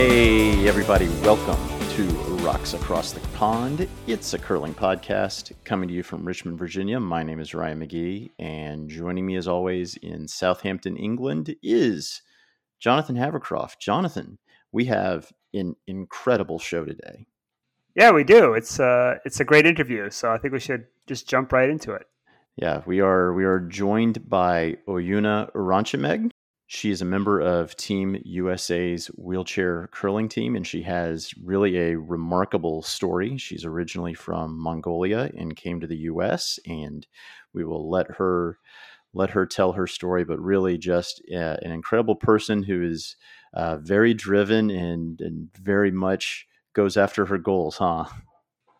Hey, everybody, welcome to Rocks Across the Pond. It's a curling podcast coming to you from Richmond, Virginia. My name is Ryan McGee, and joining me as always in Southampton, England is Jonathan Havercroft. Jonathan, we have an incredible show today. Yeah, we do. It's uh it's a great interview, so I think we should just jump right into it. Yeah, we are we are joined by Oyuna Uranchimeg. She is a member of Team USA's wheelchair curling team, and she has really a remarkable story. She's originally from Mongolia and came to the US, and we will let her let her tell her story. But really, just uh, an incredible person who is uh, very driven and and very much goes after her goals, huh?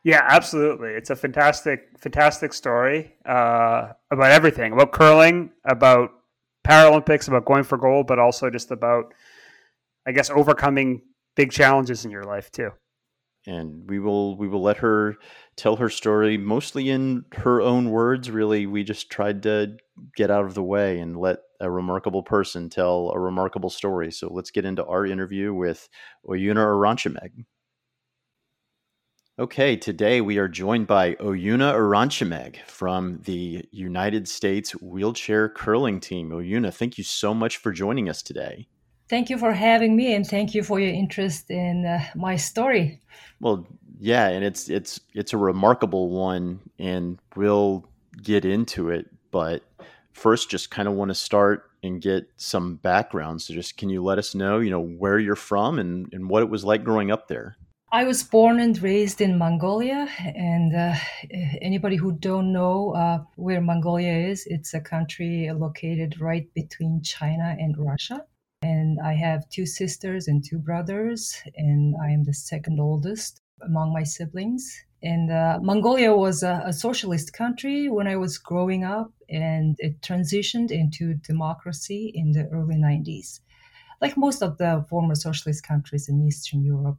Yeah, absolutely. It's a fantastic, fantastic story uh, about everything about curling, about Paralympics, about going for gold, but also just about, I guess, overcoming big challenges in your life too. And we will we will let her tell her story mostly in her own words. Really, we just tried to get out of the way and let a remarkable person tell a remarkable story. So let's get into our interview with Oyuna Uranchimeg. Okay, today we are joined by Oyuna Uranchimeg from the United States Wheelchair Curling Team. Oyuna, thank you so much for joining us today. Thank you for having me, and thank you for your interest in uh, my story. Well, yeah, and it's it's it's a remarkable one, and we'll get into it. But first, just kind of want to start and get some background. So, just can you let us know, you know, where you're from and and what it was like growing up there? I was born and raised in Mongolia, and uh, anybody who don't know uh, where Mongolia is, it's a country located right between China and Russia. And I have two sisters and two brothers, and I am the second oldest among my siblings. And uh, Mongolia was a, a, socialist country when I was growing up, and it transitioned into democracy in the early 90s, like most of the former socialist countries in Eastern Europe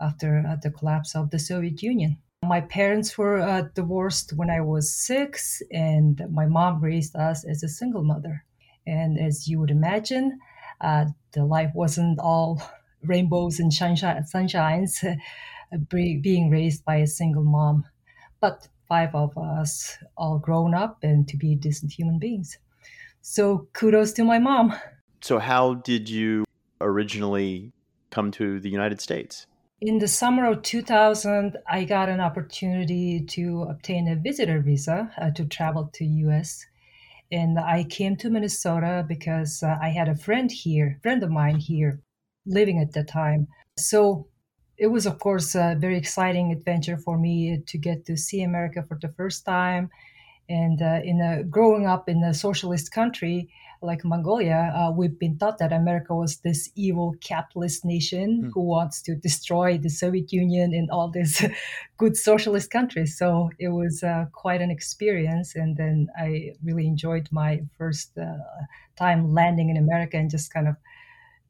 after uh, the collapse of the Soviet Union. My parents were uh, divorced when I was six, and my mom raised us as a single mother. And as you would imagine, uh, the life wasn't all rainbows and sunshine, sunshines being raised by a single mom. But five of us all grown up and to be decent human beings. So kudos to my mom. So, how did you originally come to the United States? In the summer of 2000, I got an opportunity to obtain a visitor visa uh, to travel to US. And I came to Minnesota because uh, I had a friend here, friend of mine here, living at the time. So it was, of course, a very exciting adventure for me to get to see America for the first time. And uh, in a, growing up in a socialist country, like Mongolia, uh, we've been taught that America was this evil capitalist nation mm. who wants to destroy the Soviet Union and all these good socialist countries. So it was uh, quite an experience. And then I really enjoyed my first uh, time landing in America and just kind of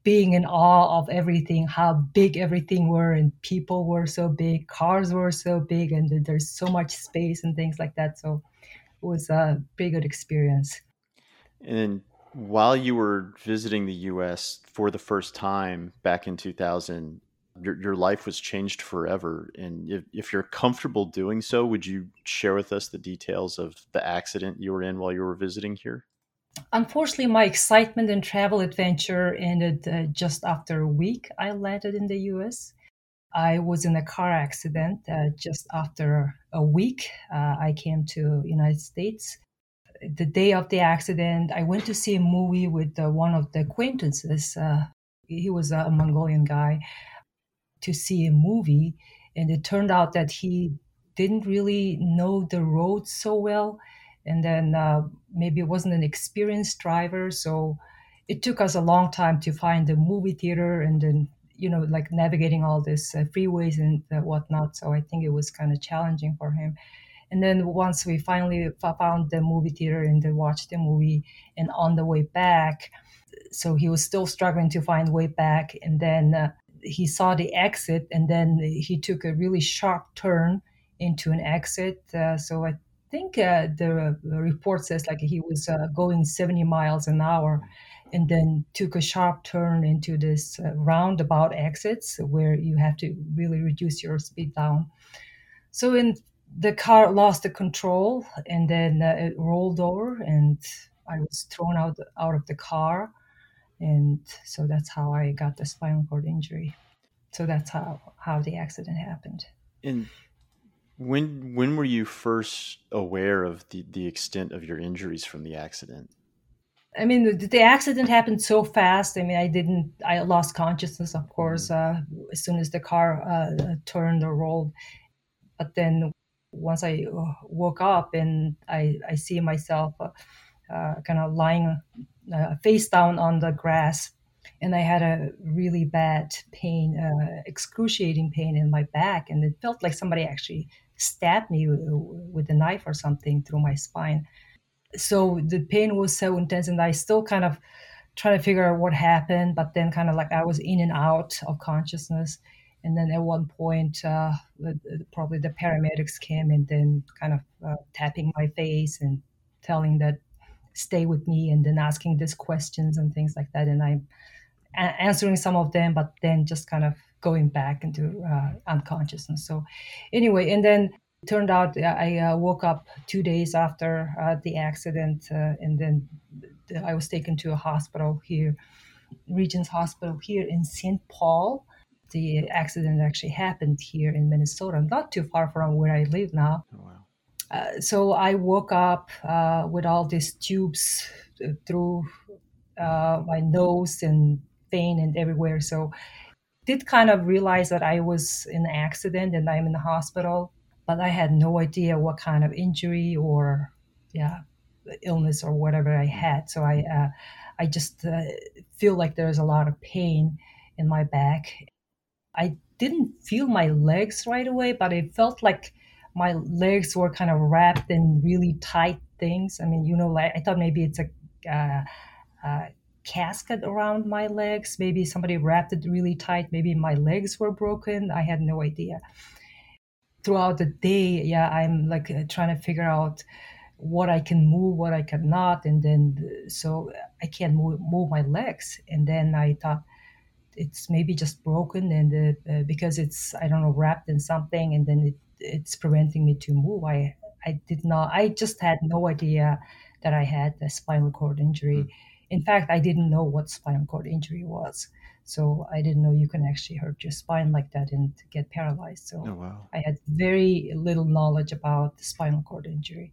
being in awe of everything, how big everything were, and people were so big, cars were so big, and there's so much space and things like that. So was a pretty good experience. And while you were visiting the U.S. for the first time back in 2000, your, your life was changed forever. And if, if you're comfortable doing so, would you share with us the details of the accident you were in while you were visiting here? Unfortunately, my excitement and travel adventure ended uh, just after a week I landed in the US. I was in a car accident uh, just after a week. Uh, I came to United States the day of the accident, I went to see a movie with uh, one of the acquaintances. Uh, he was a Mongolian guy to see a movie, and it turned out that he didn't really know the road so well, and then uh, maybe wasn't an experienced driver, so it took us a long time to find the movie theater, and then you know, like navigating all these uh, freeways and whatnot. So I think it was kind of challenging for him. And then once we finally found the movie theater and then watched the movie, and on the way back, so he was still struggling to find way back. And then uh, he saw the exit, and then he took a really sharp turn into an exit. Uh, so I think uh, the report says like he was uh, going 70 miles an hour and then took a sharp turn into this uh, roundabout exits where you have to really reduce your speed down. So in the car lost the control and then uh, it rolled over and I was thrown out out of the car and so that's how I got the spinal cord injury. So that's how how the accident happened. And when when were you first aware of the, the extent of your injuries from the accident? I mean, the, the, accident happened so fast. I mean, I didn't, I lost consciousness, of course, mm-hmm. uh, as soon as the car uh, turned or rolled. But then once I uh, woke up and I, I see myself uh, uh kind of lying uh, face down on the grass, and I had a really bad pain, excruciating pain in my back. And it felt like somebody actually stabbed me with a knife or something through my spine so the pain was so intense and i still kind of trying to figure out what happened but then kind of like i was in and out of consciousness. And then at one point uh, probably the paramedics came and then kind of uh, tapping my face and telling that stay with me and then asking these questions and things like that. And i'm answering some of them but then just kind of going back into uh, unconsciousness. So anyway and then turned out I uh, woke up two days after uh, the accident, uh, and then I was taken to a hospital here, Regions Hospital here in St. Paul. The accident actually happened here in Minnesota, not too far from where I live now. Oh, wow. Uh, so I woke up uh, with all these tubes uh, through my nose and vein and everywhere. So did kind of realize that I was in an accident and I'm in the hospital but I had no idea what kind of injury or yeah illness or whatever I had. So I uh, I just uh, feel like there's a lot of pain in my back. I didn't feel my legs right away, but it felt like my legs were kind of wrapped in really tight things. I mean, you know, like I thought maybe it's a, uh, a casket around my legs. Maybe somebody wrapped it really tight. Maybe my legs were broken. I had no idea throughout the day, yeah, I'm like uh, trying to figure out what I can move, what I cannot, and then uh, so I can't move, move my legs. And then I thought it's maybe just broken, and uh, uh, because it's I don't know wrapped in something, and then it, it's preventing me to move. I I did not. I just had no idea that I had a spinal cord injury. Mm. In fact, I didn't know what spinal cord injury was. So I didn't know you can actually hurt your spine like that and get paralyzed. So oh, wow. I had very little knowledge about the spinal cord injury.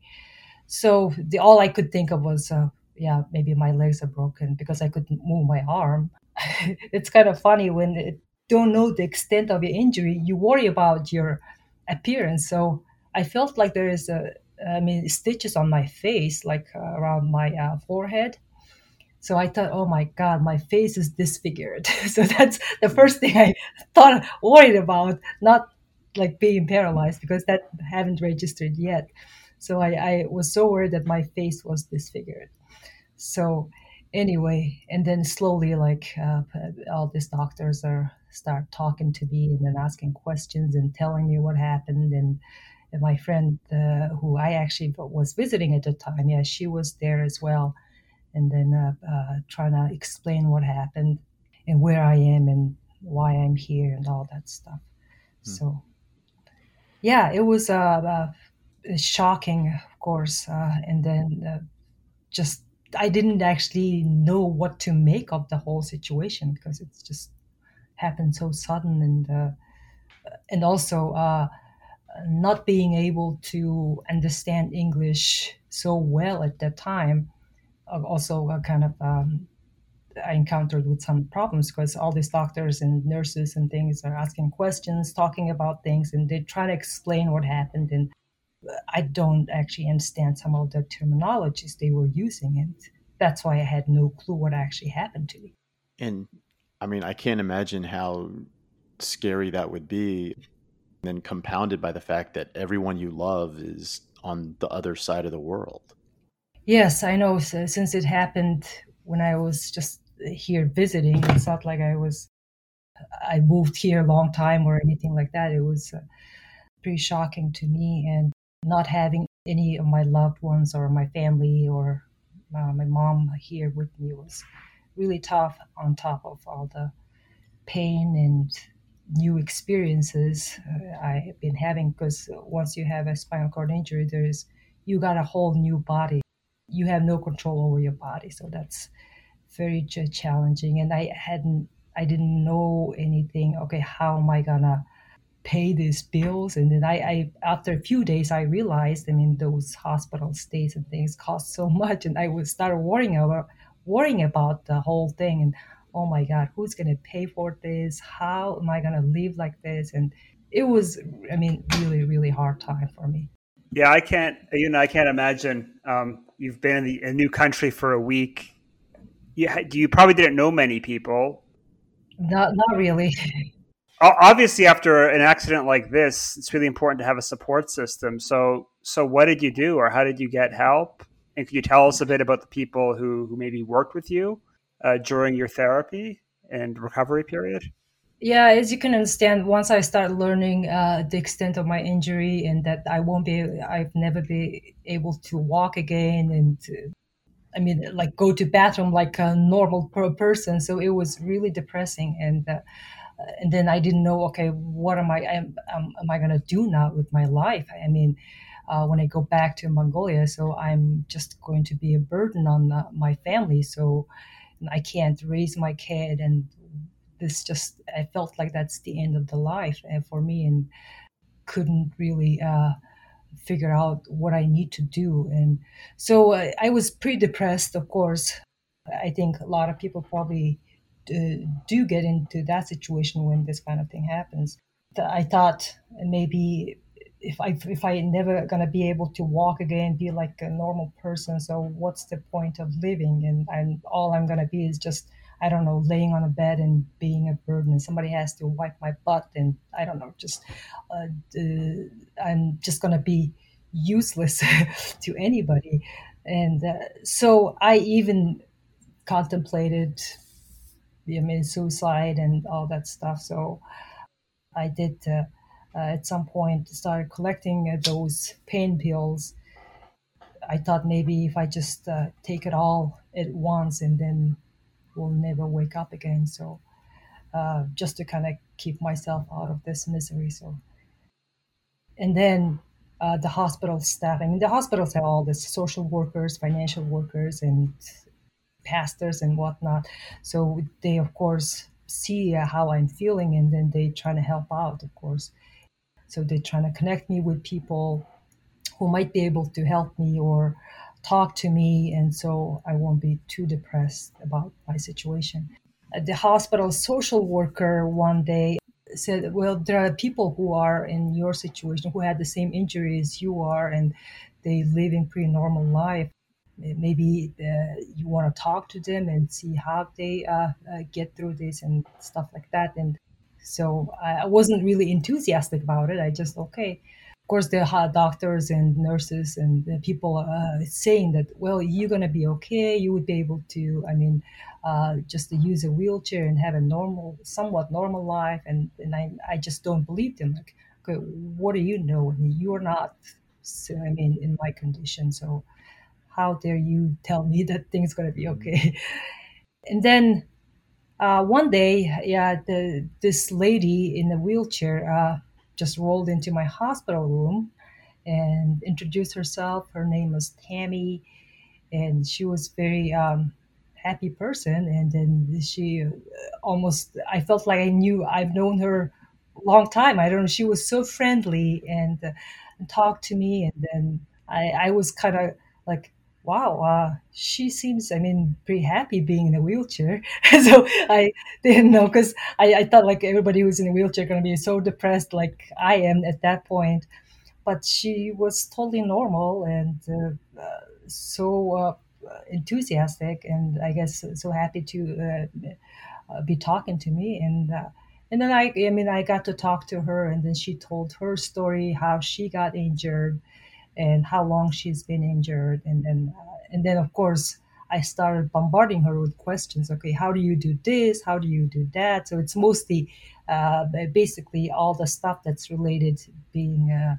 So the all I could think of was, uh, yeah, maybe my legs are broken because I couldn't move my arm. it's kind of funny when you don't know the extent of your injury, you worry about your appearance. So I felt like there is a, I mean, stitches on my face, like uh, around my uh, forehead so I thought, oh my God, my face is disfigured. so that's the first thing I thought, worried about, not like being paralyzed because that haven't registered yet. So I, I was so worried that my face was disfigured. So anyway, and then slowly, like uh, all these doctors are start talking to me and then asking questions and telling me what happened and. And my friend, uh, who I actually was visiting at the time, yeah, she was there as well and then uh, uh, trying to explain what happened and where I am and why I'm here and all that stuff. Hmm. So, yeah, it was uh, uh shocking, of course, uh, and then uh, just I didn't actually know what to make of the whole situation because it's just happened so sudden and and also not being able to understand English so well at that time also a kind of um, I encountered with some problems because all these doctors and nurses and things are asking questions, talking about things, and they try to explain what happened. And I don't actually understand some of the terminologies they were using, and that's why I had no clue what actually happened to me. And I mean, I can't imagine how scary that would be. And then compounded by the fact that everyone you love is on the other side of the world. Yes, I know. So, since it happened when I was just here visiting, it's not like I was, I moved here a long time or anything like that. It was uh, pretty shocking to me. And not having any of my loved ones or my family or uh, my mom here with me was really tough on top of all the pain and new experiences uh, I have been having because once you have a spinal cord injury, there's you got a whole new body. You have no control over your body, so that's very challenging. And I hadn't, I didn't know anything. Okay, how am I gonna pay these bills? And then I, I after a few days, I realized, I mean, those hospital stays and things cost so much, and I would start worrying about worrying about the whole thing and oh my god who's going to pay for this how am i going to live like this and it was i mean really really hard time for me yeah i can't you know i can't imagine um, you've been in the, a new country for a week. You, you probably didn't know many people. Not, not really. Obviously after an accident like this it's really important to have a support system. So so what did you do or how did you get help? And could you tell us a bit about the people who, who maybe worked with you uh, during your therapy and recovery period? Yeah, as you can understand, once I start learning uh, the extent of my injury and that I won't be, I've never be able to walk again, and to, I mean, like go to bathroom like a normal person. So it was really depressing, and uh, and then I didn't know, okay, what am I, am, am I gonna do now with my life? I mean, uh, when I go back to Mongolia. So I'm just going to be a burden on uh, my family. So I can't raise my kid, and this just I felt like that's the end of the life uh, for me, and couldn't really uh, figure out what I need to do. And so uh, I was pretty depressed, of course. I think a lot of people probably uh, do get into that situation when this kind of thing happens. I thought maybe if I if I never gonna be able to walk again, be like a normal person, so what's the point of living? And I'm all I'm gonna be is just I don't know, laying on a bed and being a burden. And somebody has to wipe my butt, and I don't know, just uh, uh, I'm just gonna be useless to anybody. And uh, so I even contemplated, I mean, suicide and all that stuff. So I did uh, uh, at some point started collecting uh, those pain pills. I thought maybe if I just take it all at once and then will never wake up again. So uh, just to kind of keep myself out of this misery. So, and then uh, the hospital staff. I mean, the hospitals have all this social workers, financial workers, and pastors and whatnot. So they, of course, see uh, how I'm feeling, and then they try to help out, of course. So they're trying to connect me with people who might be able to help me or talk to me, and so I won't be too depressed about my situation. The hospital social worker one day said, Well, there are people who are in your situation who had the same injury as you are, and they live in pretty normal life. Maybe uh, you want to talk to them and see how they uh, uh, get through this and stuff like that. And so I wasn't really enthusiastic about it. I just, okay. Of course, there are doctors and nurses and people uh, saying that, well, you're going to be okay. You would be able to, I mean, uh, just to use a wheelchair and have a normal, somewhat normal life. And, and I, I just don't believe them. Like, okay, what do you know? I mean, you're not, so, I mean, in my condition. So how dare you tell me that things going to be okay? And then uh, one day, yeah, the, this lady in a wheelchair uh, just rolled into my hospital room and introduced herself. Her name was Tammy, and she was very um, happy person. And then she uh, almost, I felt like I knew I've known her a long time. I don't know. She was so friendly and, uh, talked to me, and then I, I was kind of like wow, uh, she seems, I mean, pretty happy being in a wheelchair. so I didn't know because I, I thought like everybody who's in a wheelchair going to be so depressed like I am at that point. But she was totally normal and uh, uh, so uh, enthusiastic and I guess so happy to uh, be talking to me and uh, and then I, I mean, I got to talk to her, and then she told her story, how she got injured, and how long she's been injured, and then, uh, and then of course, I started bombarding her with questions. Okay, how do you do this? How do you do that? So it's mostly, uh, basically, all the stuff that's related being uh,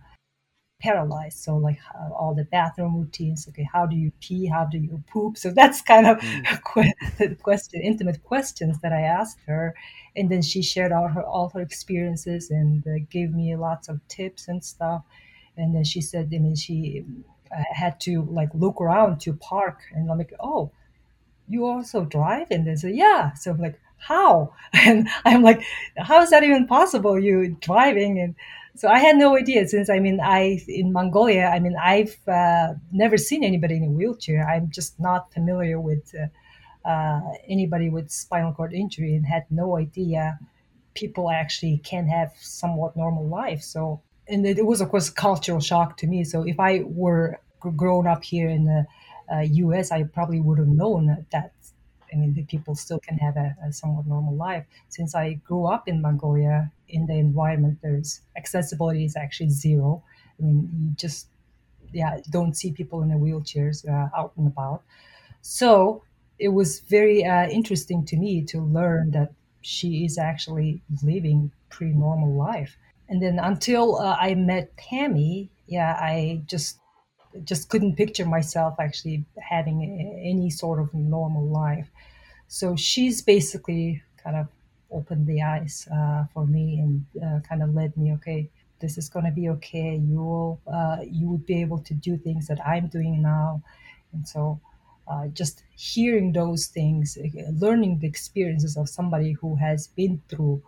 paralyzed. So like uh, all the bathroom routines. Okay, how do you pee? How do you poop? So that's kind of mm. question, intimate questions that I asked her, and then she shared all her all her experiences and uh, gave me lots of tips and stuff. And then she said, I mean, she uh, had to like look around to park, and I'm like, oh, you also drive? And they said, yeah. So I'm like, how? And I'm like, how is that even possible? You driving and so I had no idea since I mean I in Mongolia I mean I've uh, never seen anybody in a wheelchair. I'm just not familiar with uh, uh, anybody with spinal cord injury and had no idea people actually can have somewhat normal life. So and it, was of course cultural shock to me. So if I were grown up here in the U.S., uh, I probably would have known that I mean, the people still can have a, a, somewhat normal life. Since I grew up in Mongolia, in the environment, there's accessibility is actually zero. I mean, you just yeah don't see people in the wheelchairs uh, out and about. So it was very uh, interesting to me to learn that she is actually living pretty normal life. And then until uh, I met Tammy, yeah, I just just couldn't picture myself actually having any sort of normal life. So she's basically kind of opened the eyes uh, for me and uh, kind of led me, okay, this is going to be okay. You will, uh, you would be able to do things that I'm doing now. And so uh, just hearing those things, uh, learning the experiences of somebody who has been through,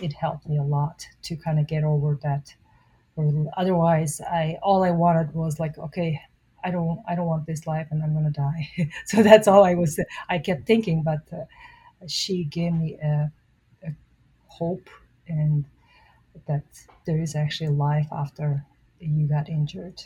it helped me a lot to kind of get over that. Otherwise i all i wanted was like okay i don't i don't want this life and i'm gonna die. So that's all i was i kept thinking but uh, she gave me a, a, hope and that there is actually life after you got injured.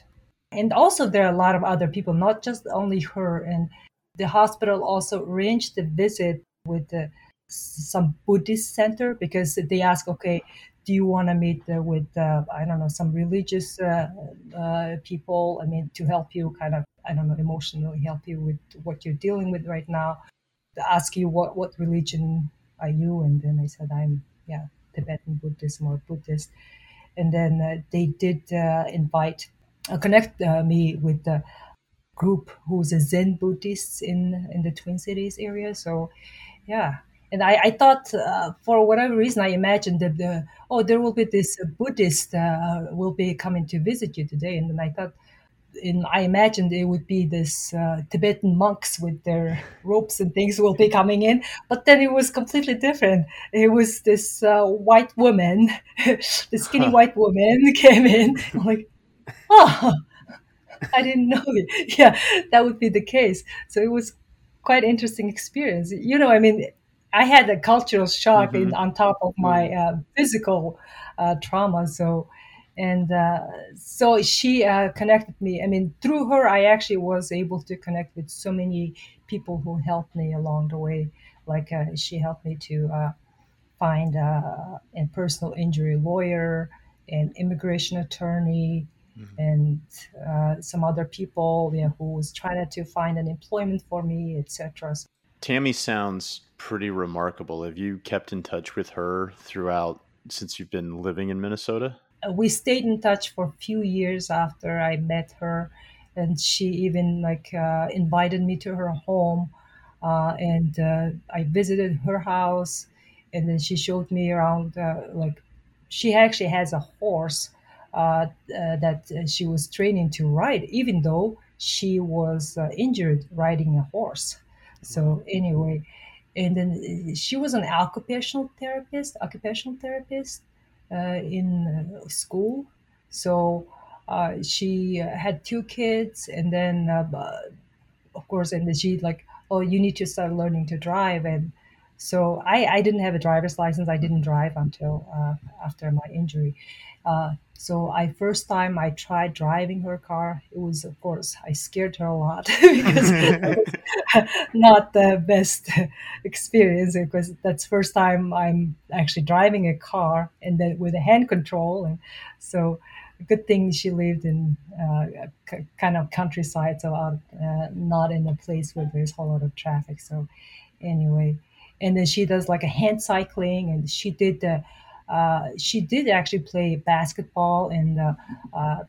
And also there are a lot of other people not just only her and the hospital also arranged the visit with the, some buddhist center because they ask okay do you want to meet uh, with uh, I don't know some religious uh, uh, people? I mean, to help you kind of I don't know emotionally help you with what you're dealing with right now. To ask you what what religion are you? And then I said I'm yeah Tibetan Buddhism or Buddhist. And then uh, they did uh, invite connect me with the group who's a Zen Buddhists in in the Twin Cities area. So yeah, and I, I thought uh, for whatever reason I imagined that the oh there will be this Buddhist uh, will be coming to visit you today, and then I thought. And I imagined it would be this uh, Tibetan monks with their ropes and things will be coming in, but then it was completely different. It was this uh, white woman, the skinny huh. white woman came in. I'm like, oh, I didn't know it. Yeah, that would be the case. So it was quite interesting experience. You know, I mean, I had a cultural shock mm-hmm. in, on top of my mm-hmm. uh, physical uh, trauma. So, and uh, so she uh, connected me. I mean, through her, I actually was able to connect with so many people who helped me along the way. Like uh, she helped me to uh, find a, a, personal injury lawyer, an immigration attorney, mm-hmm. and some other people you know, who was trying to find an employment for me, etc. Tammy sounds pretty remarkable. Have you kept in touch with her throughout since you've been living in Minnesota? Uh, we stayed in touch for a few years after I met her, and she even like uh, invited me to her home, uh, and uh, I visited her house, and then she showed me around. Uh, like, she actually has a horse uh, that she was training to ride, even though she was injured riding a horse. So anyway, and then she was an occupational therapist, occupational therapist uh, in uh, school. So uh, she had two kids, and then uh, of course, and she like, oh, you need to start learning to drive, and So I, I didn't have a driver's license. I didn't drive until uh, after my injury. Uh, so I first time I tried driving her car, it was of course I scared her a lot because not the best experience because that's first time I'm actually driving a car and then with a hand control and so good thing she lived in uh, kind of countryside so uh, not in a place where there's a whole lot of traffic so anyway and then she does like a hand cycling and she did the uh, she did actually play basketball and uh, uh,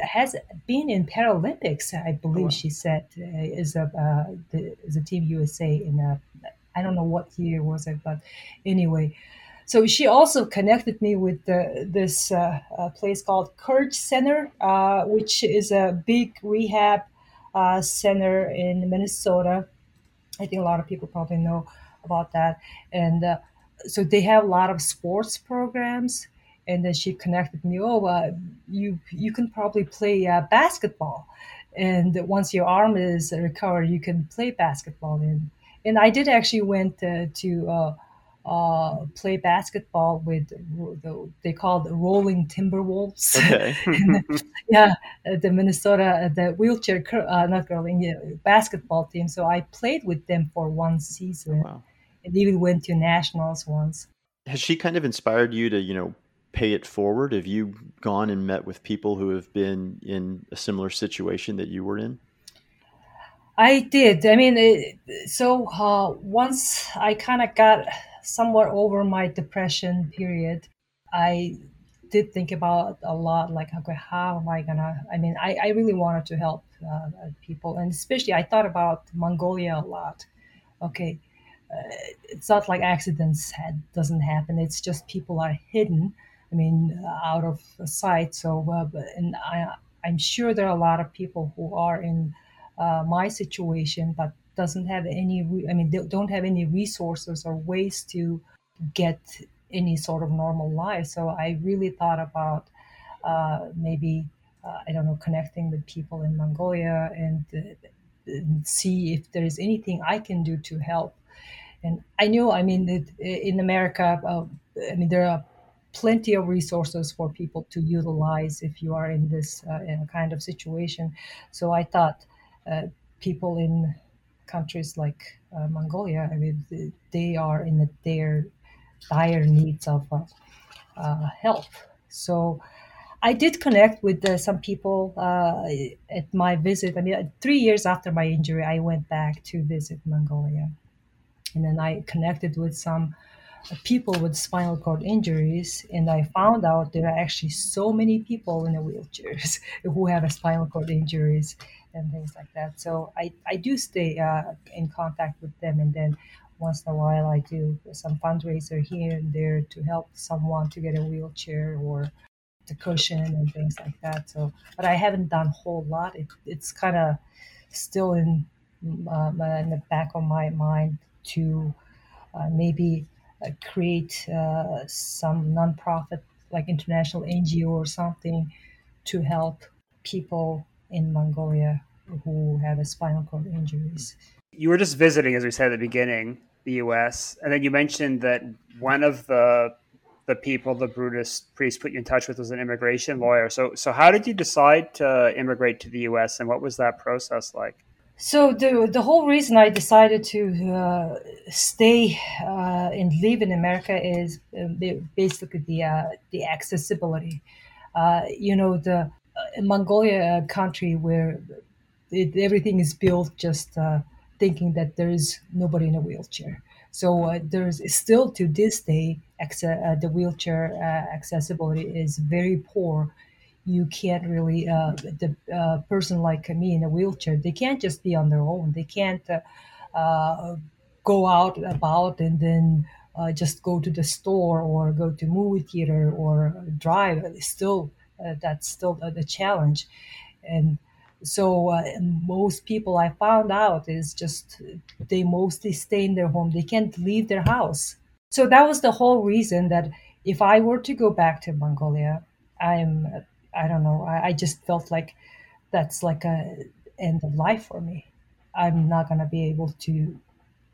has been in Paralympics. I believe oh, wow. she said uh, is a uh, the, is a Team USA in a, I don't know what year was it, but anyway. So she also connected me with the, this place called Courage Center, which is a big rehab center in Minnesota. I think a lot of people probably know about that, and so they have a lot of sports programs and then she connected me oh uh, you you can probably play uh, basketball. And once your arm is recovered you can play basketball. And and i did actually went uh, to uh, uh, play basketball with the, they called rolling timberwolves. Okay. yeah the minnesota the wheelchair uh, not curling yeah, basketball team. So i played with them for one season. Oh, wow even went to nationals once. Has she kind of inspired you to, you know, pay it forward? Have you gone and met with people who have been in a similar situation that you were in? I did. I mean, it, so uh, once I kind of got somewhat over my depression period, I did think about a lot like okay how am i gonna i mean i, I really wanted to help uh, people and especially i thought about mongolia a lot okay uh, it's not like accidents had, doesn't happen. It's just people are hidden. I mean, out of sight. So, uh, and I, I'm sure there are a lot of people who are in uh, my situation, but doesn't have any. I mean, they don't have any resources or ways to get any sort of normal life. So I really thought about uh, maybe uh, I don't know connecting with people in Mongolia and, uh, and see if there is anything I can do to help and I knew, I mean, in America, uh, I mean, there are plenty of resources for people to utilize if you are in this uh, in kind of situation. So I thought uh, people in countries like uh, Mongolia, I mean, they are in the, their dire needs of uh, uh, help. So I did connect with uh, some people at my visit. I mean, three years after my injury, I went back to visit Mongolia and then I connected with some people with spinal cord injuries and i found out there are actually so many people in the wheelchairs who have spinal cord injuries and things like that. So i, I do stay uh, in contact with them and then once in a while i do some fundraiser here and there to help someone to get a wheelchair or the cushion and things like that. So but i haven't done a whole lot. It, it's kind of still in uh, in the back of my mind to uh, maybe uh, create uh, some nonprofit like international NGO or something to help people in Mongolia who have spinal cord injuries. You were just visiting, as we said at the beginning, the U.S., and then you mentioned that one of the the people the Buddhist priest put you in touch with was an immigration lawyer. So, so how did you decide to immigrate to the U.S. and what was that process like? So the the whole reason I decided to uh, stay uh, and live in America is uh, basically the uh, the accessibility. Uh, you know, the uh, Mongolia country where it, everything is built just thinking that there is nobody in a wheelchair. So there's still to this day, the wheelchair accessibility is very poor you can't really uh, the uh, person like me in a wheelchair they can't just be on their own. They can't uh, uh go out about and then uh, just go to the store or go to movie theater or drive. Still uh, that's still the challenge. And so most people i found out is just they mostly stay in their home. They can't leave their house. So that was the whole reason that if i were to go back to mongolia i'm I don't know. I, I just felt like that's like a end of life for me. I'm not gonna be able to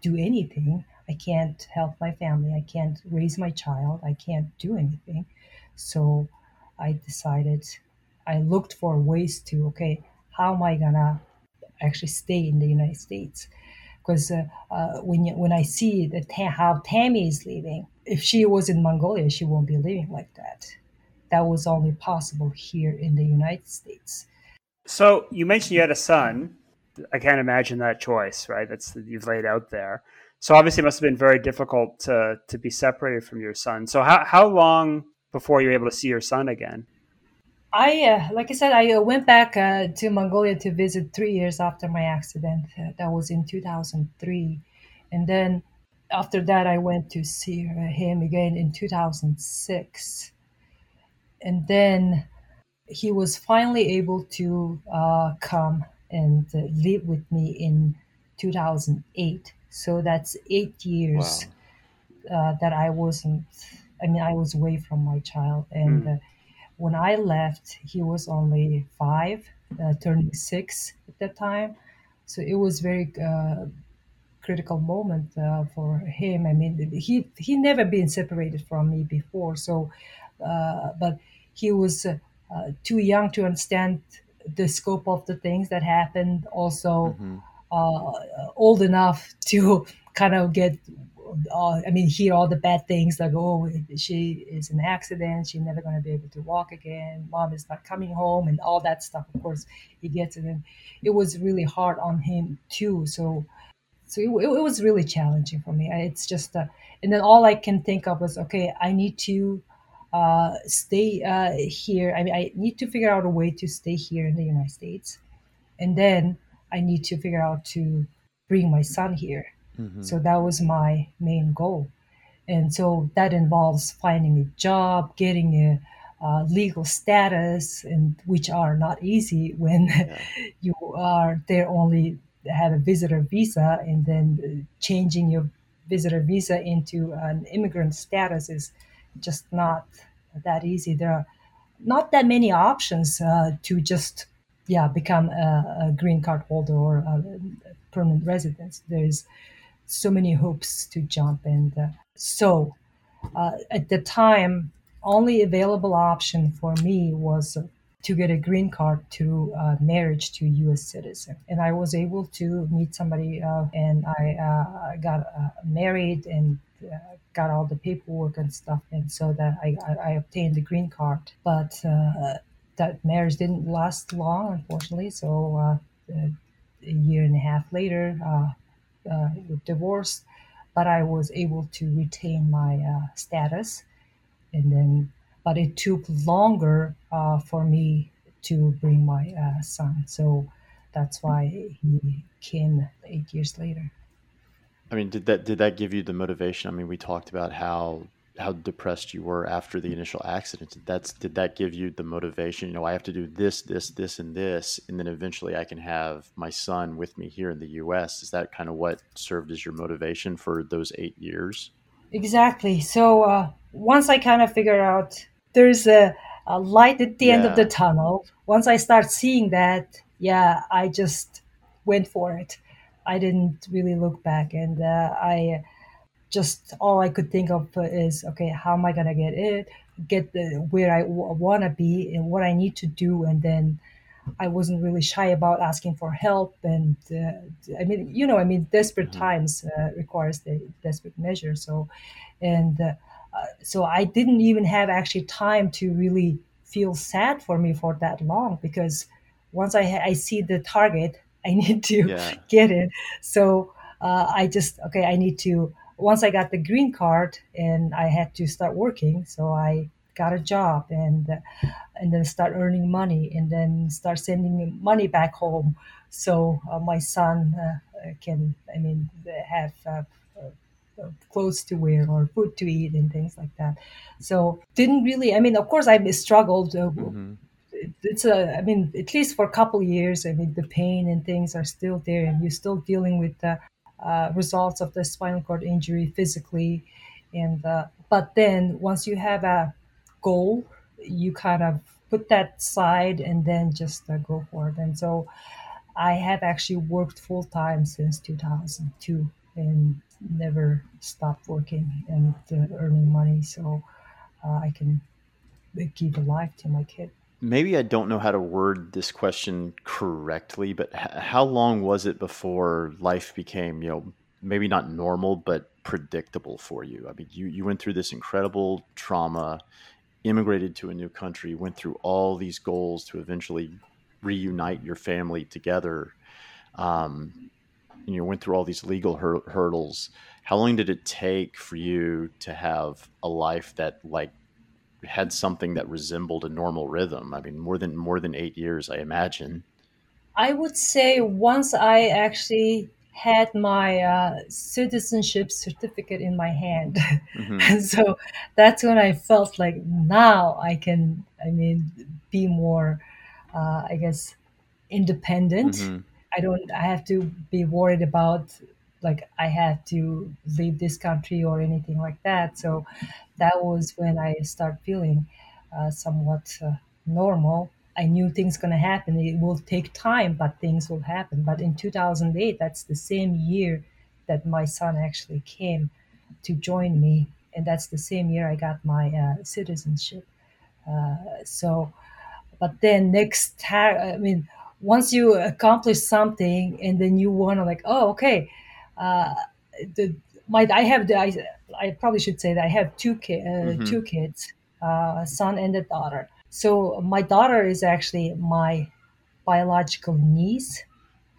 do anything. I can't help my family. I can't raise my child. I can't do anything. So I decided, I looked for ways to, okay, how am I gonna actually stay in the United States? Because uh, uh, when you, when I see that how Tammy is living, if she was in Mongolia, she won't be living like that. That was only possible here in the United States. So you mentioned you had a son. I can't imagine that choice, right? That's you've laid out there. So obviously, it must have been very difficult to to be separated from your son. So how how long before you're able to see your son again? I, uh, like I said, I uh, went back uh, to Mongolia to visit three years after my accident. Uh, that was in 2003. And then after that, I went to see him again in 2006. And then he was finally able to uh, come and uh, live with me in 2008. So that's eight years wow. that I wasn't, I mean, I was away from my child. And mm when I left, he was only five, uh, turning six at that time. So it was very uh, critical moment uh, for him. I mean, he he never been separated from me before. So, uh, but he was uh, too young to understand the scope of the things that happened. Also, mm-hmm. Uh, old enough to kind of get uh, I mean, hear all the bad things like, oh, she is an accident. She's never going to be able to walk again. Mom is not coming home and all that stuff. Of course, he gets it. And it was really hard on him too. So, so it, it was really challenging for me. It's just, uh, and then all I can think of was, okay, I need to uh, stay uh, here. I mean, I need to figure out a way to stay here in the United States. And then I need to figure out to bring my son here Mm-hmm. So that was my main goal. And so that involves finding a job, getting a uh, legal status, and which are not easy when yeah. you are there only have a visitor visa, and then changing your visitor visa into an immigrant status is just not that easy. There are not that many options uh, to just yeah become a, a, green card holder or a permanent resident. There's so many hoops to jump. And uh, so uh, at the time, only available option for me was to get a green card to uh, marriage to U.S. citizen, and I was able to meet somebody, uh, and I uh, got uh, married and uh, got all the paperwork and stuff, and so that I, I, I obtained the green card. But that marriage didn't last long, unfortunately. So a year and a half later, uh, divorced, but I was able to retain my uh, status. And then, but it took longer uh, for me to bring my uh, son. So that's why he came eight years later. I mean, did that did that give you the motivation? I mean, we talked about how how depressed you were after the initial accident. That's did that give you the motivation? You know i have to do this this this and this and then eventually i can have my son with me here in the us is that kind of what served as your motivation for those eight years? Exactly. So uh, once i kind of figured out there's a, a light at the yeah. end of the tunnel once i start seeing that yeah i just went for it i didn't really look back and uh, i just all I could think of is okay, how am I gonna get it, get the where I w- want to be, and what I need to do, and then I wasn't really shy about asking for help. And uh, I mean, you know, I mean, desperate mm-hmm. times uh, requires the desperate measure. So, and uh, so I didn't even have actually time to really feel sad for me for that long because once I I see the target, I need to yeah. get it. So uh, I just okay, I need to once I got the green card and I had to start working, so I got a job and and then start earning money and then start sending money back home so uh, my son uh, can I mean have uh, uh, clothes to wear or food to eat and things like that. So didn't really. I mean, of course, I struggled. Uh, mm-hmm. It's a. I mean, at least for a couple years. I mean, the pain and things are still there, and you're still dealing with the uh, results of the spinal cord injury physically and uh, but then once you have a goal you kind of put that aside and then just uh, go for it and so i have actually worked full time since 2002 and never stopped working and uh, earning money so uh, I can give a life to my kid. Maybe I don't know how to word this question correctly, but how long was it before life became, you know, maybe not normal, but predictable for you? I mean, you, you went through this incredible trauma, immigrated to a new country, went through all these goals to eventually reunite your family together. Um, you went through all these legal hur- hurdles. How long did it take for you to have a life that like had something that resembled a normal rhythm? I mean, more than more than eight years, I imagine. I would say once I actually had my uh, citizenship certificate in my hand, mm-hmm. and so that's when I felt like now I can, I mean, be more, uh, I guess, independent. Mm-hmm. I don't. I have to be worried about like I had to leave this country or anything like that. So that was when I start feeling uh, somewhat uh, normal. I knew things gonna happen. It will take time, but things will happen. But in 2008, that's the same year that my son actually came to join me, and that's the same year I got my uh, citizenship. Uh, so, but then next, ta- I mean, once you accomplish something, and then you want to like, oh, okay, uh, the my I have the I, I probably should say that I have two ki- uh, mm-hmm. two kids, uh, a son and a daughter. So my daughter is actually my biological niece,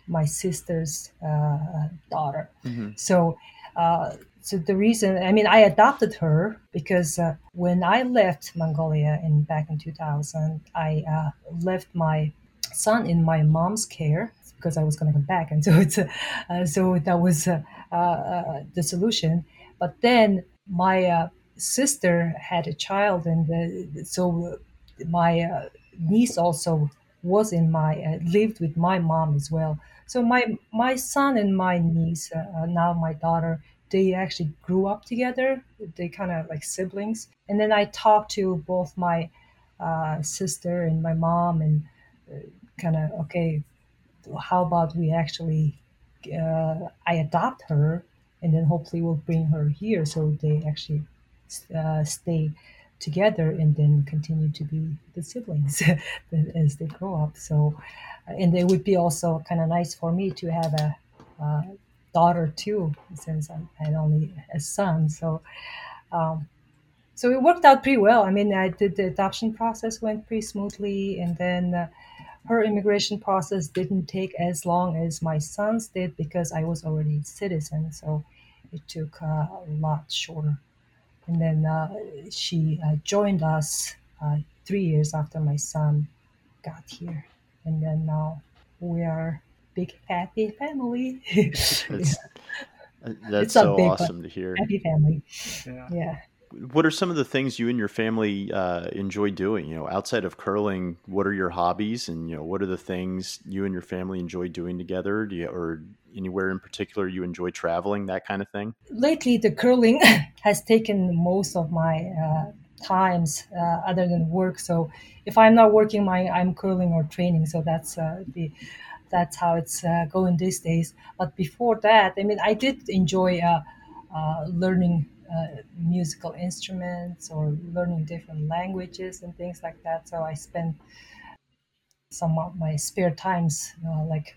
my sister's uh, daughter. Mm-hmm. So. Uh, so the reason, I mean, I adopted her because uh, when I left Mongolia in back in 2000, I uh, left my son in my mom's care because I was going to come back, and so it's uh, so that was uh, uh, the solution. But then my uh, sister had a child, and so my niece also was in my lived with my mom as well. So my my son and my niece, now my daughter, they actually grew up together. They kind of like siblings. And then I talked to both my uh, sister and my mom and uh, kind of okay how about we actually uh, I adopt her and then hopefully we'll bring her here so they actually uh, stay together and then continue to be the siblings as they grow up. So and it would be also kind of nice for me to have a, a daughter too since I had only a son. So um, so it worked out pretty well. I mean I did the adoption process went pretty smoothly and then uh, her immigration process didn't take as long as my son's did because I was already a citizen, so it took uh, a lot shorter. And then uh, she uh, joined us uh, three years after my son got here, and then now we are big happy family. that's, that's so big, awesome to hear. Happy family. Yeah. yeah what are some of the things you and your family uh, enjoy doing? You know, outside of curling, what are your hobbies, and you know, what are the things you and your family enjoy doing together? Do you, or anywhere in particular you enjoy traveling, that kind of thing? Lately, the curling has taken most of my uh, times uh, other than work. So if I'm not working, my I'm curling or training. So that's uh, the that's how it's uh, going these days. But before that, I mean, I did enjoy uh, learning uh, musical instruments or learning different languages and things like that. So I spend some of my spare times uh, like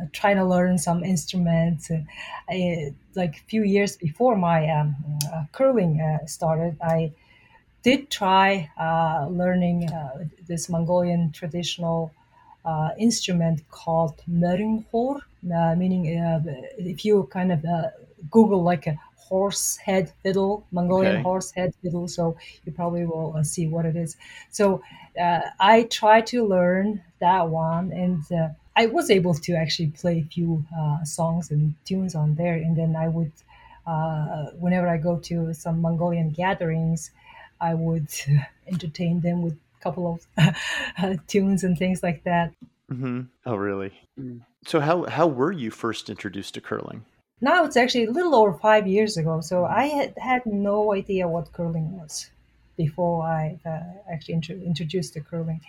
uh, trying to learn some instruments. I, like a few years before my um, uh, curling uh, started, I did try uh, learning this Mongolian traditional instrument called morin khuur, meaning if you kind of Google like a horse head fiddle, Mongolian okay. horse head fiddle. So you probably will uh, see what it is. So uh, I tried to learn that one, and uh, I was able to actually play a few uh, songs and tunes on there. And then I would, uh, whenever I go to some Mongolian gatherings, I would entertain them with a couple of tunes and things like that. Mm-hmm. Oh, really? Mm. So how how were you first introduced to curling? Now it's actually a little over five years ago. So I had, had no idea what curling was before I uh, actually intro- introduced the curling.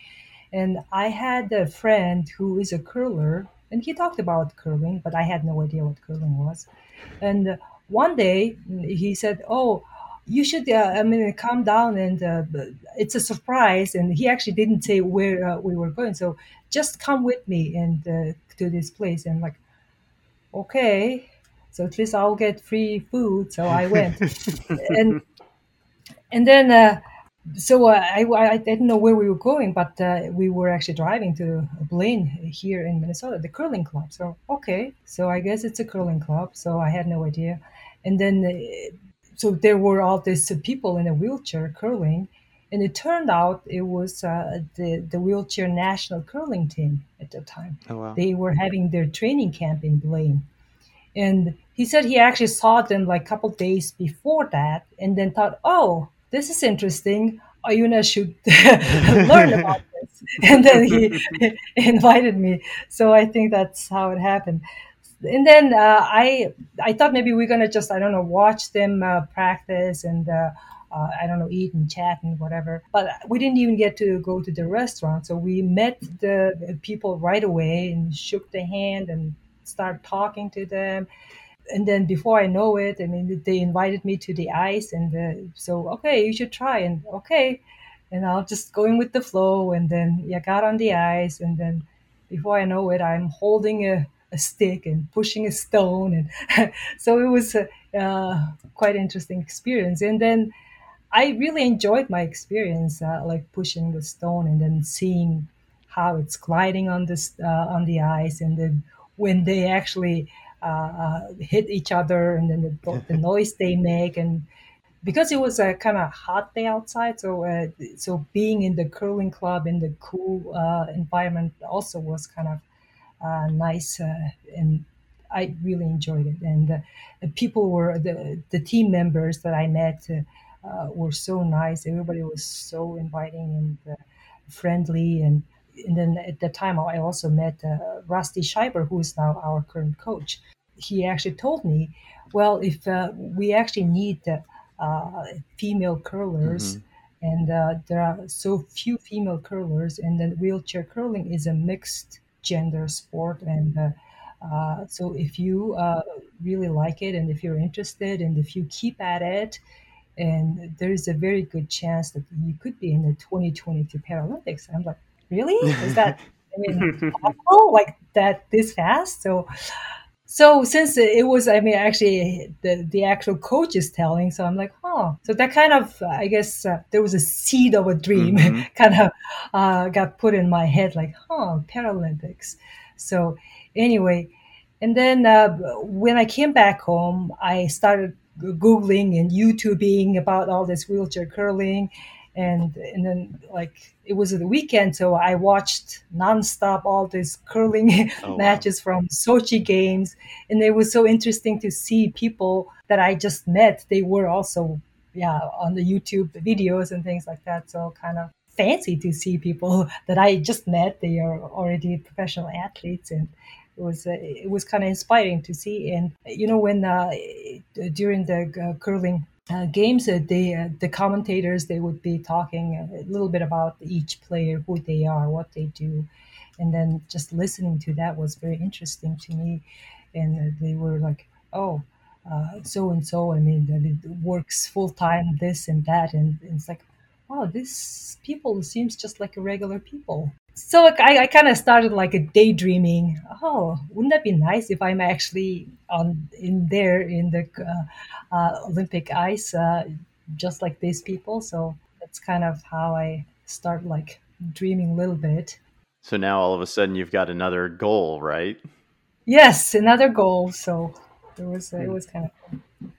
And I had a friend who is a curler, and he talked about curling, but I had no idea what curling was. And one day he said, "Oh, you should uh, i mean calm down and uh, it's a surprise and he actually didn't say where uh, we were going so just come with me and uh, to this place and like okay so at least i'll get free food. So i went. And and then uh, so uh, I, I didn't know where we were going but we were actually driving to blaine here in minnesota the curling club. So okay. So i guess it's a curling club. So i had no idea. And then so there were all these people in a wheelchair curling, and it turned out it was uh, the the wheelchair national curling team at the time. Oh wow! They were having their training camp in Blaine, and he said he actually saw them like a couple days before that, and then thought, "Oh, this is interesting. Oyuna should learn about this," and then he invited me. So I think that's how it happened and then uh, I I thought maybe we're gonna just I don't know watch them uh, practice and uh, uh, I don't know eat and chat and whatever. But we didn't even get to go to the restaurant, so we met the people right away and shook the hand and started talking to them. And then before I know it, I mean they invited me to the ice, and uh, so okay, you should try, and okay, and I'll just go in with the flow, and then yeah, got on the ice, and then before I know it, I'm holding a a stick and pushing a stone and so it was a uh, quite interesting experience. And then i really enjoyed my experience uh, like pushing the stone and then seeing how it's gliding on this uh, on the ice and then when they actually uh, uh, hit each other and then the, the noise they make and because it was a kind of hot day outside so uh, so being in the curling club in the cool environment also was kind of uh, nice, uh, and I really enjoyed it. And uh, the people were the the team members that I met were so nice. Everybody was so inviting and friendly and and then at the time I also met uh, Rusty Schieber, who is now our current coach. He actually told me, well, if uh, we actually need uh, female curlers, mm-hmm. and there are so few female curlers, and then wheelchair curling is a mixed gender sport and uh, uh, so if you uh, really like it and if you're interested and if you keep at it and there's a very good chance that you could be in the 2022 paralympics i'm like really? Is that i mean possible like that this fast? So so since it was i mean actually the the actual coach is telling so i'm like oh so that kind of i guess uh, there was a seed of a dream mm-hmm. kind of uh, got put in my head like oh paralympics. So anyway and then uh, when i came back home i started googling and youtubing about all this wheelchair curling and and then like it was the weekend, so I watched nonstop all these curling oh, matches wow. from Sochi games, and it was so interesting to see people that I just met. They were also yeah on the YouTube videos and things like that. So kind of fancy to see people that I just met. They are already professional athletes and it was uh, it was kind of inspiring to see. And you know, when uh, during the uh, curling uh, games, uh, they uh, the commentators they would be talking a little bit about each player, who they are, what they do, and then just listening to that was very interesting to me. And uh, they were like, "Oh, so and so. I mean, it works full time, this and that," and, and it's like, "Wow, this people seems just like regular people." So I, I kind of started like a daydreaming. Oh, wouldn't that be nice if I'm actually on in there in the uh, uh, Olympic ice, uh, just like these people? So that's kind of how I start like dreaming a little bit. So now all of a sudden you've got another goal, right? Yes, another goal. So it was it was kind of. Fun.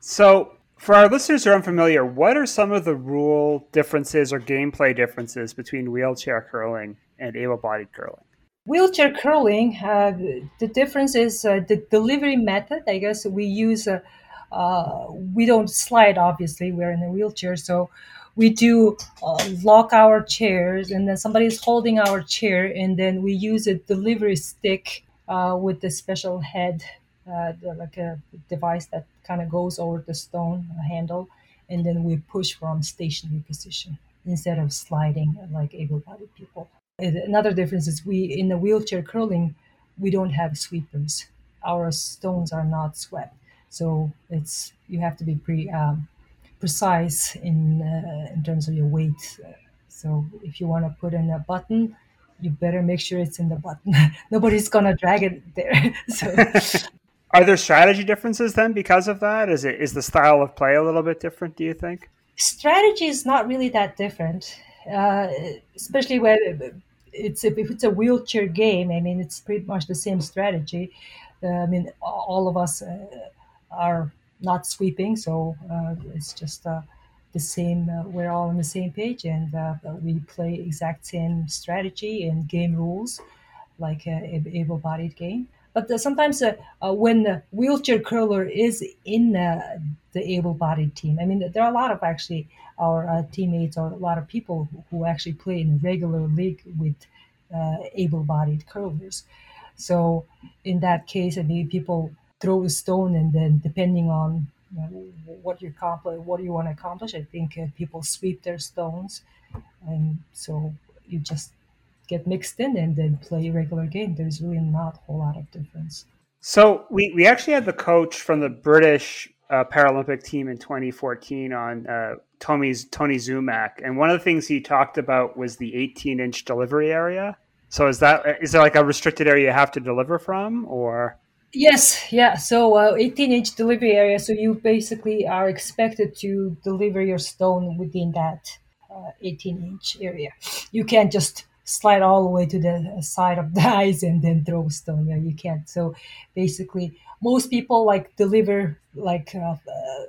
So for our listeners who are unfamiliar, what are some of the rule differences or gameplay differences between wheelchair curling and able-bodied curling? Wheelchair curling, uh, the difference is uh, the delivery method. I guess we use, uh, uh we don't slide, obviously, we're in a wheelchair. So we do uh, lock our chairs, and then somebody is holding our chair, and then we use a delivery stick uh, with the special head, like a device that kind of goes over the stone handle, and then we push from stationary position instead of sliding like able-bodied people. Another difference is we in the wheelchair curling, we don't have sweepers. Our stones are not swept. So it's you have to be pretty um, precise in uh, in terms of your weight. So if you want to put in a button, you better make sure it's in the button. Nobody's gonna drag it there. so. Are there strategy differences then because of that? Is it is the style of play a little bit different? Do you think? Strategy is not really that different, uh, especially when it's if it's a wheelchair game. I mean, it's pretty much the same strategy. Uh, I mean, all of us uh, are not sweeping, so uh, it's just uh, the same. Uh, we're all on the same page, and we play exact same strategy and game rules, like a able-bodied game. But uh, sometimes uh, uh, when the wheelchair curler is in the able-bodied team, I mean, there are a lot of actually our teammates or a lot of people who, actually play in regular league with able-bodied curlers. So in that case, I mean, people throw a stone, and then depending on you know, what you accomplish, what you want to accomplish, I think uh, people sweep their stones, and so you just get mixed in and then play a regular game. There's really not a whole lot of difference. So we, we actually had the coach from the British uh, Paralympic team in 2014 on uh, Tony's Tony Zummack, and one of the things he talked about was the 18 inch delivery area. So is that is there like a restricted area you have to deliver from, or? Yes, yeah. So uh, 18 inch delivery area. So you basically are expected to deliver your stone within that uh, 18 inch area. You can't just slide all the way to the side of the ice and then throw a stone. Yeah, you can't. So basically, most people like deliver like uh,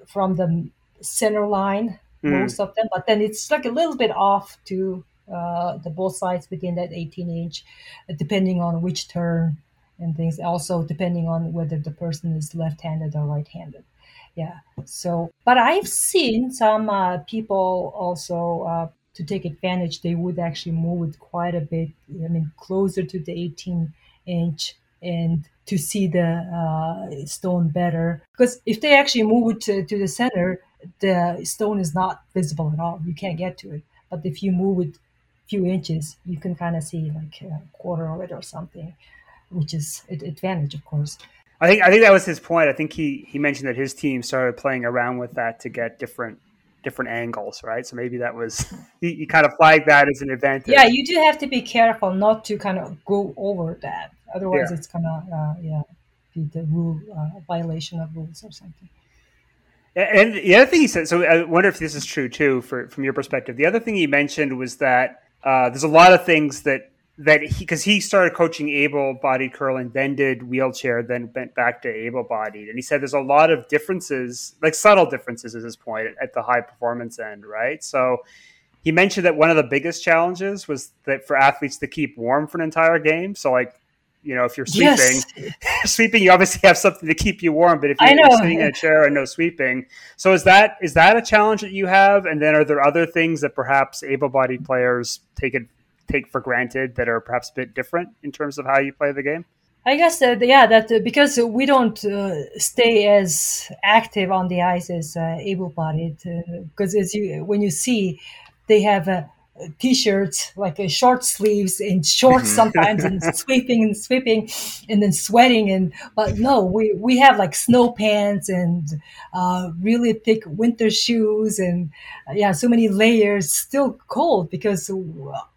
from the center line, mm. most of them, but then it's like a little bit off to uh, the both sides within that 18 inch, depending on which turn and things. Also, depending on whether the person is left-handed or right-handed. Yeah. So, but I've seen some uh, people also uh, to take advantage. They would actually move it quite a bit. I mean, closer to the 18 inch and to see the uh, stone better. Because if they actually move it to, to the center, the stone is not visible at all. You can't get to it. But if you move it a few inches, you can kind of see like a quarter of it or something which is an advantage, of course. I think I think that was his point. I think he he mentioned that his team started playing around with that to get different different angles, right? So maybe that was he, he kind of flagged that as an advantage. Yeah, you do have to be careful not to kind of go over that. Otherwise, yeah. it's gonna uh, yeah be the rule uh, violation of rules or something. And the other thing he said, so I wonder if this is true too, for from your perspective. The other thing he mentioned was that uh, there's a lot of things that that he because he started coaching able-bodied curling, then did wheelchair, then went back to able-bodied, and he said there's a lot of differences, like subtle differences, at this point at the high performance end, right? So he mentioned that one of the biggest challenges was that for athletes to keep warm for an entire game. So like you know, if you're sweeping, yes. sweeping, you obviously have something to keep you warm. But if you're sitting in a chair and no sweeping, so is that is that a challenge that you have? And then are there other things that perhaps able-bodied players take it take for granted that are perhaps a bit different in terms of how you play the game? I guess that yeah, that uh, because we don't uh, stay as active on the ice as uh, able-bodied, because uh, as you when you see, they have a t-shirts like a short sleeves and shorts mm-hmm. sometimes and sweeping and sweeping and then sweating and but no we we have like snow pants and uh, really thick winter shoes and uh, yeah so many layers still cold because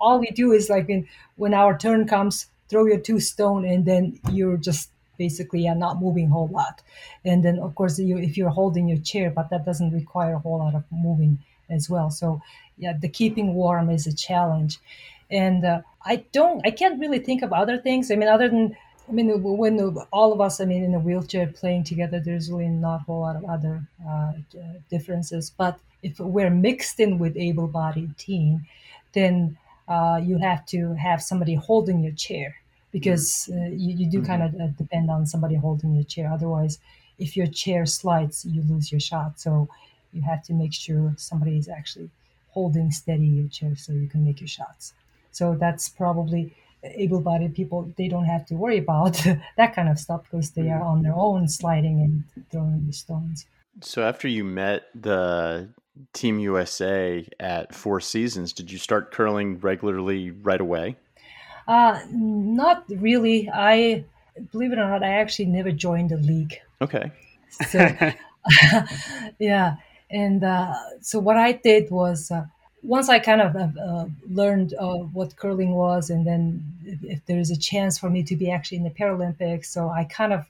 all we do is like when when our turn comes throw your two stone and then you're just basically are not moving a whole lot and then of course you if you're holding your chair but that doesn't require a whole lot of moving as well. So yeah, the keeping warm is a challenge, and uh, I don't, I can't really think of other things. I mean, other than I mean, when all of us, I mean, in a wheelchair playing together, there's really not a whole lot of other uh, differences. But if we're mixed in with able-bodied team, then uh, you have to have somebody holding your chair because uh, you, you, do mm-hmm. kind of uh, depend on somebody holding your chair. Otherwise, if your chair slides, you lose your shot. So you have to make sure somebody is actually holding steady your chair so you can make your shots. So that's probably able-bodied people they don't have to worry about that kind of stuff because they are on their own sliding and throwing the stones. So after you met the Team USA at Four Seasons, did you start curling regularly right away? Uh, not really. I believe it or not, I actually never joined the league. Okay. So, yeah. And uh, so what I did was uh, once I kind of uh, learned uh, what curling was, and then if, if there is a chance for me to be actually in the Paralympics, so I kind of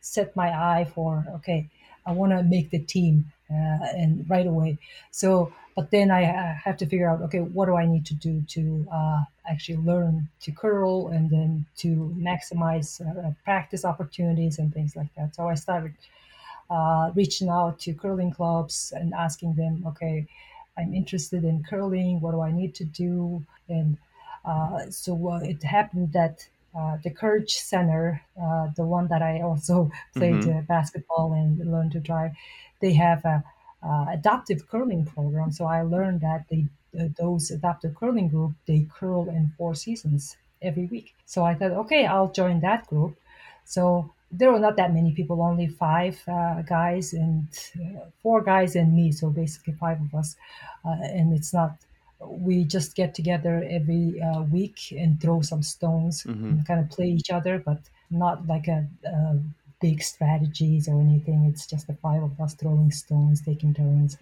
set my eye for okay, I want to make the team, uh, and right away. So, but then I, I, have to figure out okay, what do I need to do to uh, actually learn to curl, and then to maximize practice opportunities and things like that. So I started uh, reaching out to curling clubs and asking them, okay I'm interested in curling. What do I need to do? And uh, so uh, it happened that uh, the Courage Center, uh, the one that I also played mm-hmm. Uh, basketball and learned to drive, they have a, a adaptive curling program. So I learned that they those adaptive curling group they curl in four seasons every week. So I thought, okay, I'll join that group. So there were not that many people, only five uh, guys and uh, four guys and me. So basically five of us. Uh, and it's not, we just get together every uh, week and throw some stones mm-hmm. and kind of play each other, but not like a, a, big strategies or anything. It's just the five of us throwing stones, taking turns.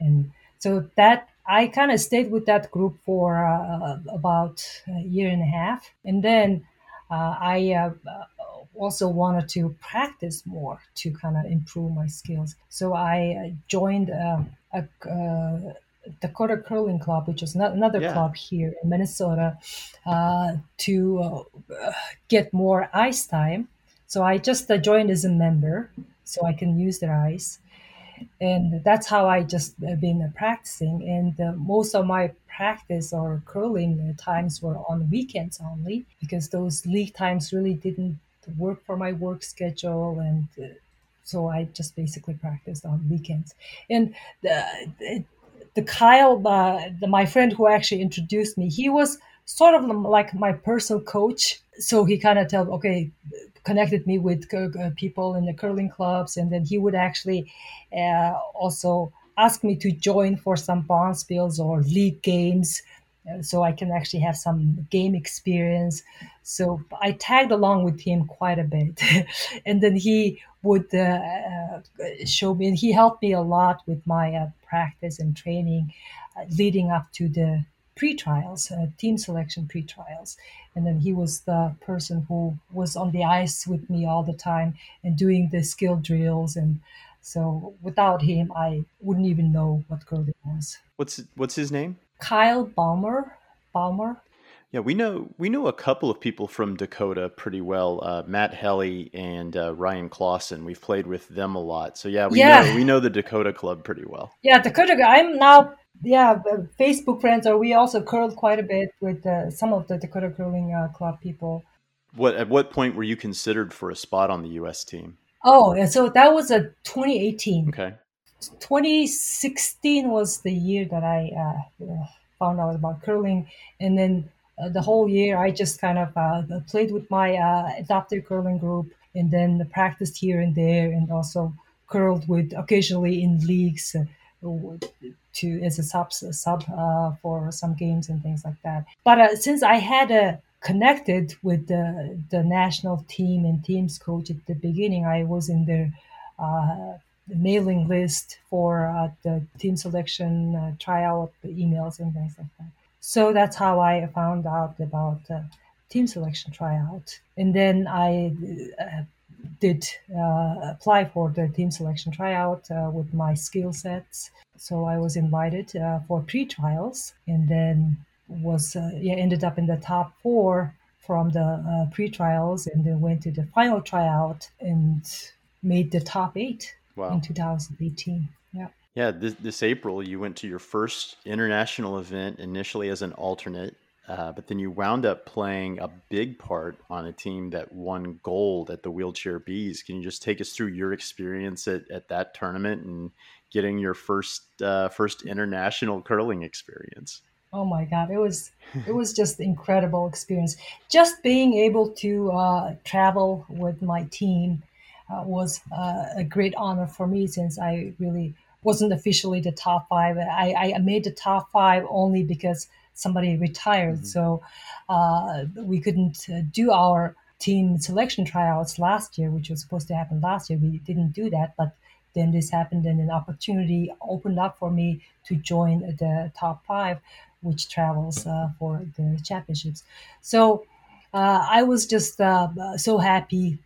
And so that I kind of stayed with that group for uh, about a year and a half. And then uh, I also wanted to practice more to kind of improve my skills. So I joined uh, a, uh, Dakota Curling Club, which is another yeah. club here in Minnesota, uh, to uh, get more ice time. So I just uh, joined as a member so I can use their ice. And that's how I just uh, been practicing. And most of my practice or curling times were on weekends only because those league times really didn't work for my work schedule and uh, so I just basically practiced on weekends. And the, the Kyle, uh, the, my friend who actually introduced me, he was sort of like my personal coach. So he kind of told, okay, connected me with people in the curling clubs, and then he would actually uh, also ask me to join for some bonspiels or league games so I can actually have some game experience. So I tagged along with him quite a bit, and then he would uh, uh, show me, he helped me a lot with my uh, practice and training, uh, leading up to the pre-trials, uh, team selection pre-trials, and then he was the person who was on the ice with me all the time and doing the skill drills and. So without him, I wouldn't even know what curling was. What's what's his name? Kyle Balmer. Balmer. Yeah, we know we know a couple of people from Dakota pretty well. Uh, Matt Helly and uh, Ryan Clausen. We've played with them a lot, so yeah, we yeah. know we know the Dakota Club pretty well. Yeah, Dakota. I'm now yeah Facebook friends, or we also curled quite a bit with uh, some of the Dakota Curling uh, Club people. What at what point were you considered for a spot on the U.S. team? Oh, yeah, so that was a 2018. Okay. 2016 was the year that I uh, found out about curling, and then uh, the whole year I just kind of uh, played with my uh, adaptive curling group, and then practiced here and there, and also curled with occasionally in leagues uh, to as a sub sub uh, for some games and things like that. But since I had connected with the the national team and teams coach at the beginning, I was in their the mailing list for uh, the team selection uh, tryout emails and things like that. So that's how I found out about uh, team selection tryout. And then I uh, did uh, apply for the team selection tryout uh, with my skill sets. So I was invited for pre-trials and then was yeah ended up in the top four from the pre-trials and then went to the final tryout and made the top eight wow. in 2018. Yeah. Yeah, this, this April you went to your first international event initially as an alternate, uh, but then you wound up playing a big part on a team that won gold at the Wheelchair B's. Can you just take us through your experience at, at that tournament and getting your first uh, first international curling experience? Oh my God, it was it was just incredible experience. Just being able to uh, travel with my team was uh, a great honor for me since I really wasn't officially the top five. I, I made the top five only because somebody retired, mm-hmm. so uh, we couldn't uh, do our team selection tryouts last year, which was supposed to happen last year. We didn't do that, but then this happened, and an opportunity opened up for me to join the top five, which travels uh, for the championships. So uh, I was just uh, so happy,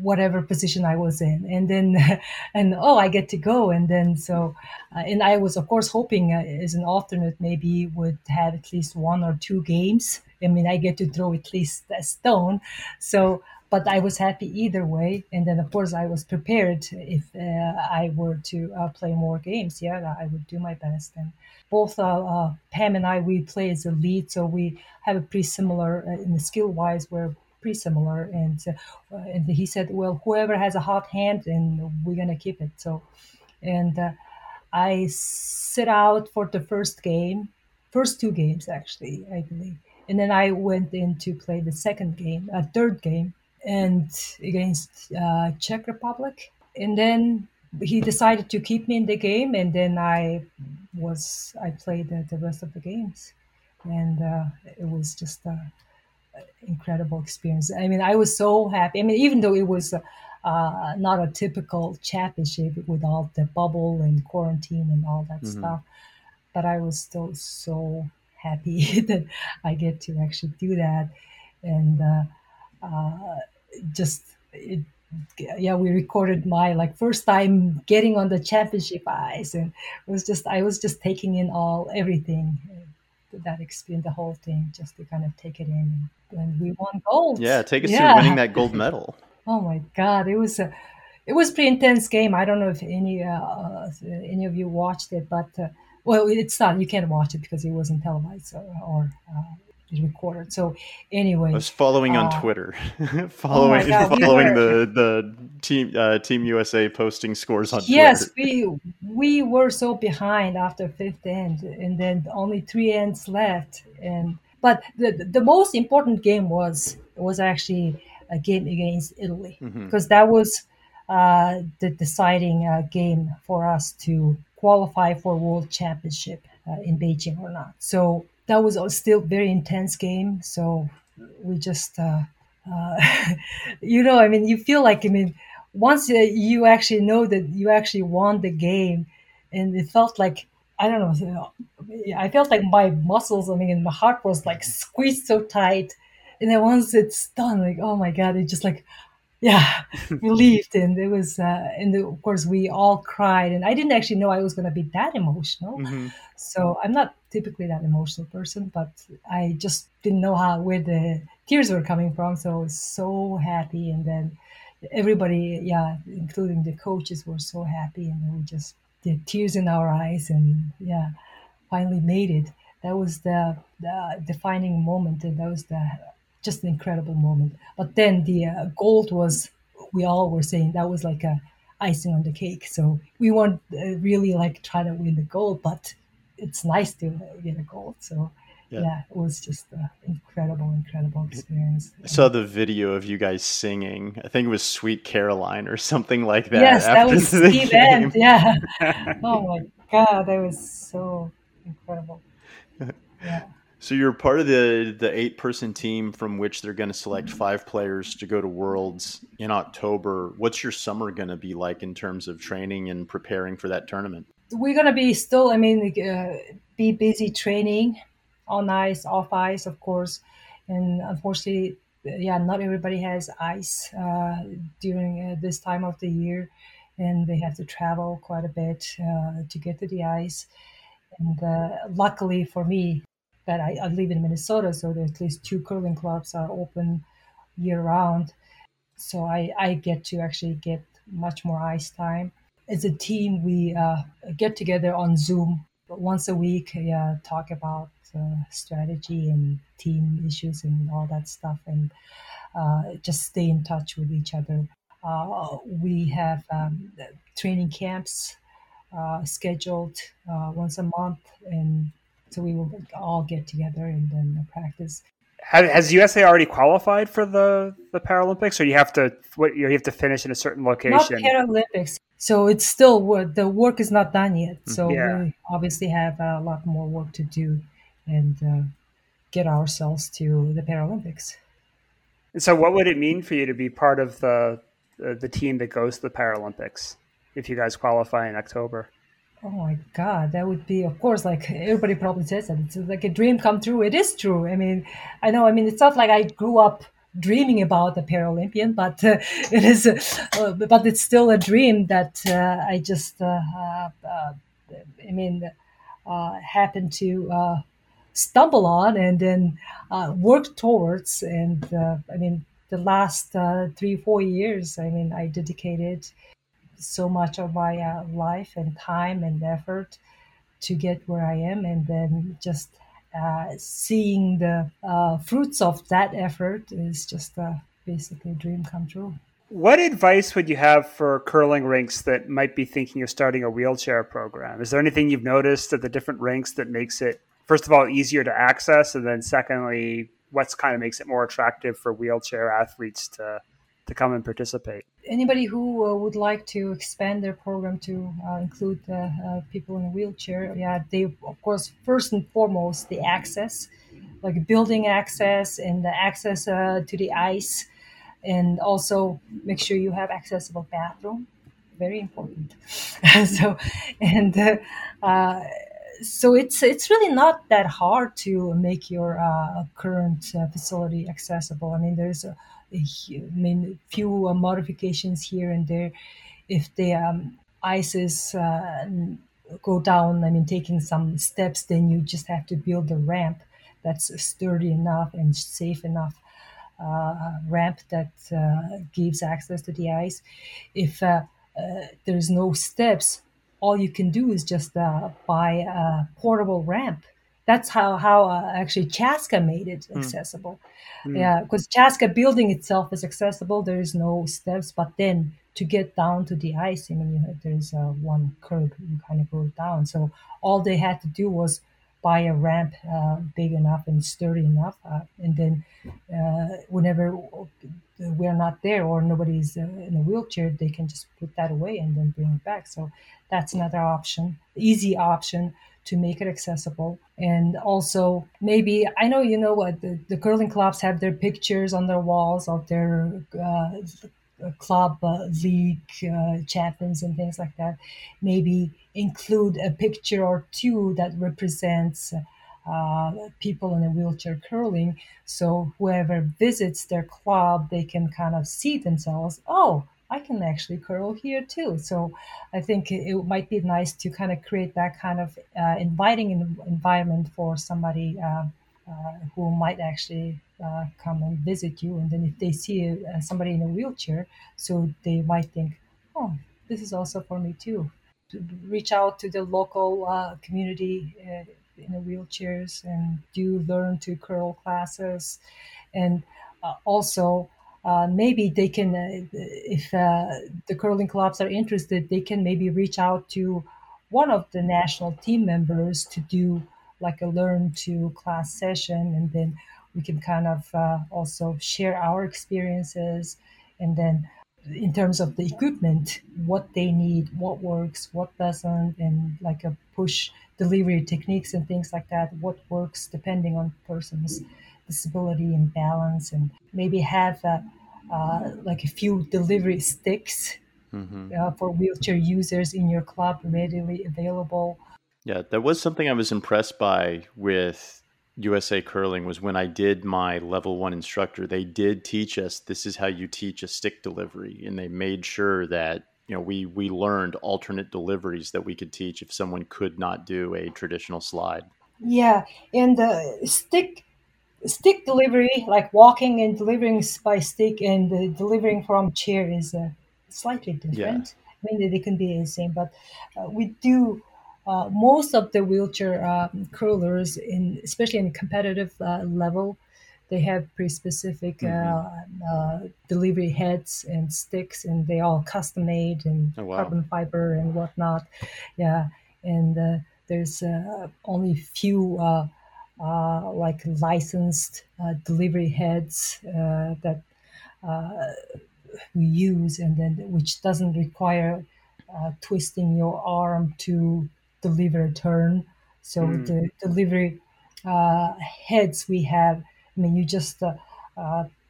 whatever position I was in, and then and oh, I get to go, and then so, uh, and I was of course hoping uh, as an alternate maybe would have at least one or two games. I mean, I get to throw at least a stone, so but I was happy either way. And then, of course, I was prepared if uh, I were to uh, play more games. Yeah, I would do my best. And both uh, uh Pam and I, we play as a lead, so we have a pretty similar uh, in the skill wise. We're pretty similar. And uh, and he said, well, whoever has a hot hand, and we're gonna keep it. So, and I sit out for the first game, first two games actually, I believe. And then I went in to play the second game, a third game, and against uh, Czech Republic. And then he decided to keep me in the game, and then I was I played the, the rest of the games, and uh, it was just an incredible experience. I mean, I was so happy. I mean, even though it was. Uh, not a typical championship with all the bubble and quarantine and all that mm-hmm. stuff. But I was still so happy that I get to actually do that. And uh, uh, just it, yeah we recorded my like first time getting on the championship ice and it was just i was just taking in all everything uh, that experience the whole thing just to kind of take it in and we won gold. Yeah take us yeah. through winning that gold medal. Oh my god it was a it was pretty intense game. I don't know if any uh, uh, any of you watched it but uh, well it's not you can't watch it because it wasn't televised or, or uh, recorded. So anyway, I was following on uh, Twitter, following oh God, following we the the team uh, Team USA posting scores on yes, Twitter. Yes, we we were so behind after fifth end, and then only three ends left. And but the the most important game was was actually a game against Italy mm-hmm. because that was uh, the deciding uh, game for us to qualify for World Championship uh, in Beijing or not. So that was still very intense game. So we just, uh, uh, you know, I mean, you feel like, I mean, once you actually know that you actually won the game, and it felt like I don't know, I felt like my muscles, I mean, my heart was like squeezed so tight, and then once it's done, like oh my god, it just like yeah relieved. And it was uh, and of course we all cried. And i didn't actually know i was going to be that emotional. Mm-hmm. so i'm not typically that emotional person but i just didn't know how where the tears were coming from. So i was so happy. And then everybody yeah including the coaches were so happy. And we just did tears in our eyes. And yeah finally made it. That was the, the defining moment. And that was the just an incredible moment. But then the uh, gold was, we all were saying that was like a icing on the cake. So we weren't uh, really like trying to win the gold, but it's nice to get a gold. So yeah, yeah it was just an incredible, incredible experience. I saw the video of you guys singing. I think it was "Sweet Caroline" or something like that. Yes, that was Steve Emt. Yeah. oh my god, that was so incredible. Yeah. So you're part of the the eight person team from which they're going to select five players to go to Worlds in October. What's your summer going to be like in terms of training and preparing for that tournament? We're going to be still, I mean, uh, be busy training on ice, off ice, of course, and unfortunately, yeah, not everybody has ice uh, during uh, this time of the year, and they have to travel quite a bit uh, to get to the ice. And uh, luckily for me, that I, I live in Minnesota, so there's at least two curling clubs are open year round. So I, I get to actually get much more ice time. As a team, we uh, get together on Zoom once a week, yeah, talk about uh, strategy and team issues and all that stuff, and uh, just stay in touch with each other. Uh, we have um, training camps uh, scheduled uh, once a month, and so we will all get together and then practice. Has USA already qualified for the, the Paralympics, or you have to what you have to finish in a certain location? Not Paralympics, so it's still the work is not done yet. Mm-hmm. So yeah. we obviously have a lot more work to do and uh, get ourselves to the Paralympics. And so, what would it mean for you to be part of the the, the team that goes to the Paralympics if you guys qualify in October? Oh my God, that would be, of course, like everybody probably says that. It's like a dream come true. It is true. I mean, I know, I mean, it's not like I grew up dreaming about the Paralympian, but uh, it is, uh, but it's still a dream that uh, I just, uh, uh, uh, I mean, happened to stumble on and then work towards. And I mean, the last three, four years, I mean, I dedicated so much of my uh, life and time and effort to get where I am, and then just uh, seeing the uh, fruits of that effort is just uh, basically a dream come true. What advice would you have for curling rinks that might be thinking of starting a wheelchair program? Is there anything you've noticed at the different rinks that makes it, first of all, easier to access, and then secondly, what's kind of makes it more attractive for wheelchair athletes to to come and participate? Anybody who uh, would like to expand their program to uh, include uh, uh, people in a wheelchair, yeah, they of course first and foremost the access, like building access and the access uh, to the ice, and also make sure you have accessible bathroom, very important. so, and uh, so it's it's really not that hard to make your current facility accessible. I mean, there's I mean, few uh, modifications here and there. If the um, ices uh, go down, I mean, taking some steps, then you just have to build a ramp that's sturdy enough and safe enough. Uh, ramp that uh, gives access to the ice. If uh, uh, there's no steps, all you can do is just buy a portable ramp that's how how uh, actually Chaska made it hmm. accessible. Mm. Yeah, because Chaska building itself is accessible. There is no steps, but then to get down to the ice, I mean, you know, there's uh, one curb you kind of go down. So all they had to do was buy a ramp uh, big enough and sturdy enough, uh, and then uh, whenever we're not there or nobody's uh, in a wheelchair, they can just put that away and then bring it back. So that's another option, easy option to make it accessible. And also, maybe I know you know what the, the curling clubs have their pictures on their walls of their uh, club uh, league uh, champions and things like that. Maybe include a picture or two that represents. Uh, people in a wheelchair curling. So whoever visits their club, they can kind of see themselves. Oh, I can actually curl here too. So I think it, might be nice to kind of create that kind of uh, inviting environment for somebody uh, uh, who might actually uh, come and visit you. And then if they see uh, somebody in a wheelchair, so they might think, oh, this is also for me too. To reach out to the local uh, community in the wheelchairs and do learn to curl classes and also uh, maybe they can, uh, if uh, the curling clubs are interested, they can maybe reach out to one of the national team members to do like a learn to class session, and then we can kind of uh, also share our experiences, and then in terms of the equipment, what they need, what works, what doesn't, and like a push delivery techniques and things like that, what works depending on person's disability and balance, and maybe have a, uh, like a few delivery sticks mm-hmm. uh, for wheelchair users in your club readily available. Yeah, that was something I was impressed by with USA Curling was when I did my level one instructor, they did teach us this is how you teach a stick delivery. And they made sure that, you know, we we learned alternate deliveries that we could teach if someone could not do a traditional slide. Yeah. And the stick stick delivery, like walking and delivering by stick and uh, delivering from chair, is uh, slightly different. Yeah. I mean, they can be the same, but uh, we do uh, most of the wheelchair um, curlers, in especially in competitive uh, level, they have pretty specific uh, mm-hmm. delivery heads and sticks, and they all custom made and oh, wow. carbon fiber and whatnot. Yeah, and there's only few uh, like licensed uh, delivery heads uh, that we use, and then which doesn't require twisting your arm to deliver a turn. So mm. the delivery heads we have, I mean, you just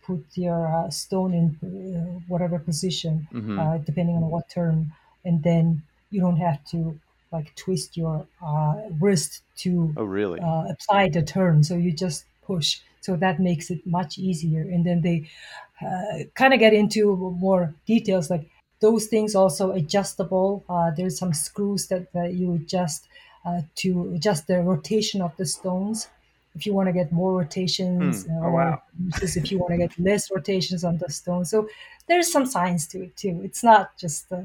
put your uh, stone in uh, whatever position, Mhm. uh, depending on what turn, and then you don't have to like twist your uh, wrist to Oh, really? uh, apply the turn. So you just push. So that makes it much easier. And then they uh, kind of get into more details like those things also adjustable. Uh, there's some screws that, that you adjust uh, to adjust the rotation of the stones. If you want to get more rotations, Hmm. Oh, wow. if you want to get less rotations on the stone. So there's some science to it too. It's not just, uh,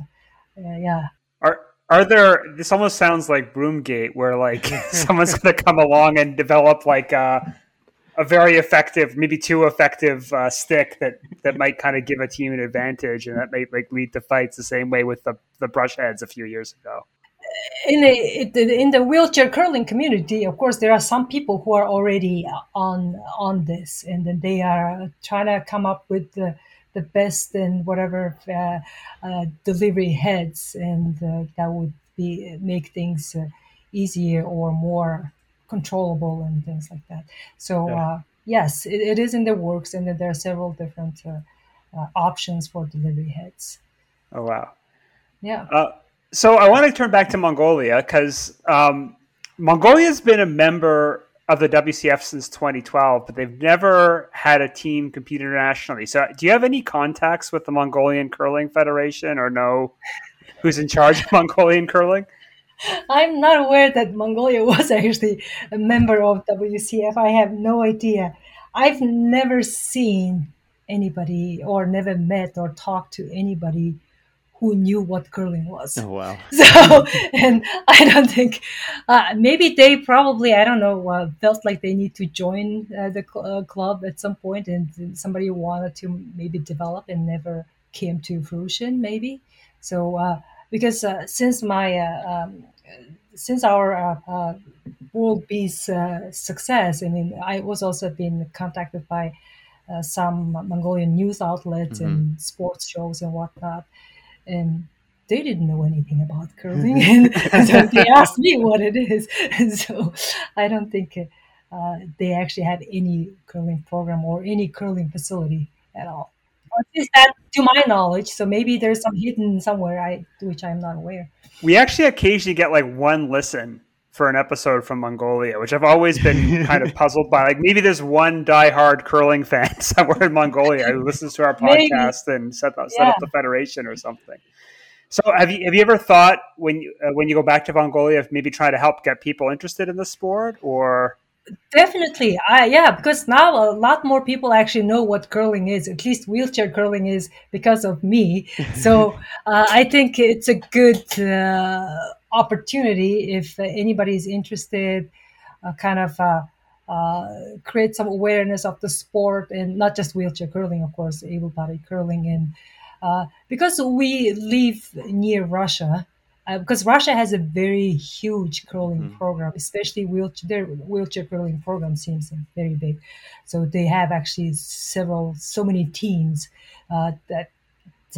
uh, yeah, Are are there? This almost sounds like Broomgate, where like someone's going to come along and develop like a, a very effective, maybe too effective uh, stick that that might kind of give a team an advantage, and that might like lead to fights the same way with the the brush heads a few years ago. in the in the wheelchair curling community, of course, there are some people who are already on on this, and then they are trying to come up with the the best and whatever uh, uh, delivery heads, and uh, that would be make things uh, easier or more controllable and things like that. So Yeah. uh, yes, it, it is in the works, and then there are several different uh, uh, options for delivery heads. Oh wow! Yeah. Uh, so I want to turn back to Mongolia because um, Mongolia's been a member of the WCF since 2012, but they've never had a team compete internationally. So, do you have any contacts with the Mongolian Curling Federation, or know who's in charge of Mongolian curling? I'm not aware that Mongolia was actually a member of WCF. I have no idea. I've never seen anybody or never met or talked to anybody who knew what curling was. Oh, wow. So, and I don't think, uh, maybe they probably, I don't know, uh, felt like they need to join uh, the cl- uh, club at some point and somebody wanted to maybe develop and never came to fruition, maybe. So, uh, because uh, since my, uh, um, since our uh, uh, World B's uh, success, I mean, I was also been contacted by uh, some Mongolian news outlets and sports shows and whatnot and they didn't know anything about curling, and so they asked me what it is, and so I don't think uh, they actually have any curling program or any curling facility at all. Or at least that, to my knowledge. So maybe there's some hidden somewhere, I which I'm not aware. We actually occasionally get like one listen for an episode from Mongolia, which I've always been kind of puzzled by. Like maybe there's one diehard curling fan somewhere in Mongolia who listens to our Maybe. podcast and set up, set up the federation or something. So have you have you ever thought when you uh, when you go back to Mongolia, if maybe try to help get people interested in the sport or Definitely, I yeah, because now a lot more people actually know what curling is. At least wheelchair curling is because of me. So uh, I think it's a good uh, opportunity if anybody is interested, uh, kind of uh, uh, create some awareness of the sport and not just wheelchair curling, of course, able-bodied curling, and uh, because we live near Russia uh, because Russia has a very huge curling program, especially wheelchair. Their wheelchair curling program seems very big, so they have actually several, so many teams uh, that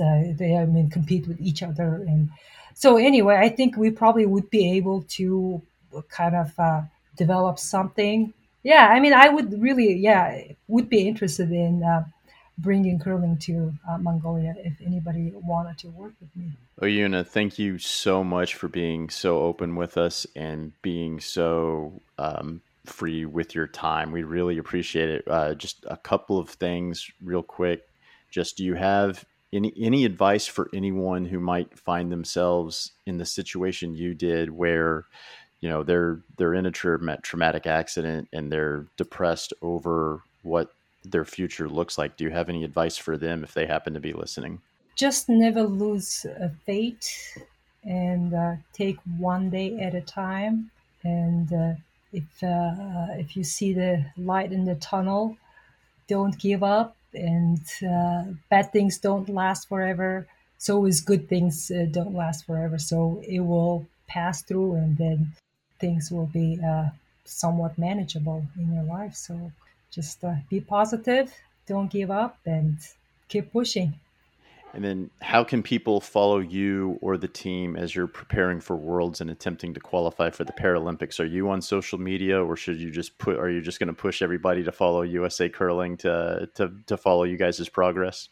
uh, they I mean compete with each other, and so anyway, I think we probably would be able to kind of uh, develop something. Yeah, I mean, I would really, yeah, would be interested in. Bringing curling to uh, Mongolia if anybody wanted to work with me. Oyuna, thank you so much for being so open with us and being so um, free with your time. We really appreciate it. Uh, just a couple of things, real quick. Just do you have any any advice for anyone who might find themselves in the situation you did, where you know they're they're in a tra- traumatic accident and they're depressed over what their future looks like? Do you have any advice for them if they happen to be listening? just never lose uh, faith and uh, take one day at a time. And uh, if uh, if you see the light in the tunnel, don't give up. And uh, bad things don't last forever. So is good things uh, don't last forever. So it will pass through, and then things will be uh, somewhat manageable in your life. So just uh, be positive, don't give up, and keep pushing. And then, how can people follow you or the team as you're preparing for Worlds and attempting to qualify for the Paralympics? Are you on social media, or should you just put? Are you just going to push everybody to follow USA Curling to to to follow you guys' progress?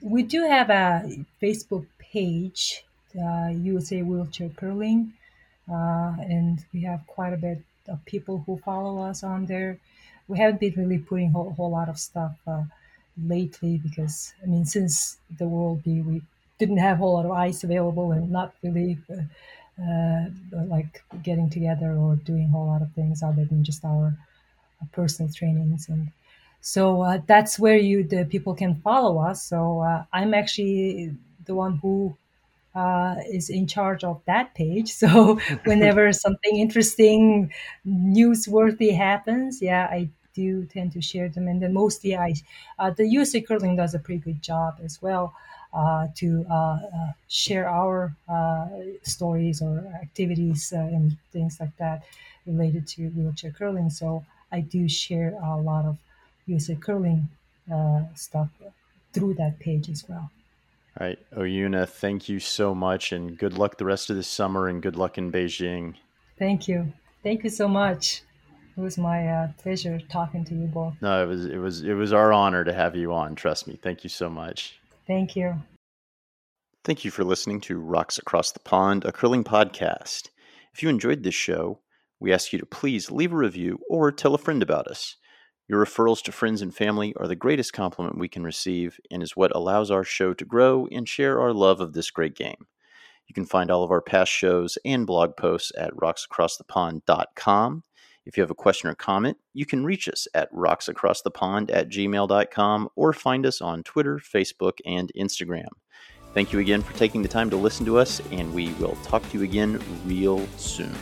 We do have a Facebook page, uh, USA Wheelchair Curling, uh, and we have quite a bit of people who follow us on there. We haven't been really putting a whole, whole lot of stuff. Uh, lately because I mean since the World B we didn't have a whole lot of ice available and not really uh, uh, like getting together or doing a whole lot of things other than just our personal trainings and so uh, that's where you the people can follow us so uh, I'm actually the one who uh, is in charge of that page. So whenever something interesting, newsworthy happens, yeah, I do tend to share them. And then mostly I, uh, the USA Curling does a pretty good job as well uh, to uh, uh share our uh, stories or activities uh, and things like that related to wheelchair curling. So I do share a lot of USA Curling stuff through that page as well. All right, Oyuna, thank you so much, and good luck the rest of the summer, and good luck in Beijing. Thank you. Thank you so much. It was my uh, pleasure talking to you both. No, it was it was it was our honor to have you on. Trust me. Thank you so much. Thank you. Thank you for listening to Rocks Across the Pond, a curling podcast. If you enjoyed this show, we ask you to please leave a review or tell a friend about us. Your referrals to friends and family are the greatest compliment we can receive and is what allows our show to grow and share our love of this great game. You can find all of our past shows and blog posts at rocksacrossthepond.com. If you have a question or comment, you can reach us at rocksacrossthepond at gmail.com or find us on Twitter, Facebook, and Instagram. Thank you again for taking the time to listen to us, and we will talk to you again real soon.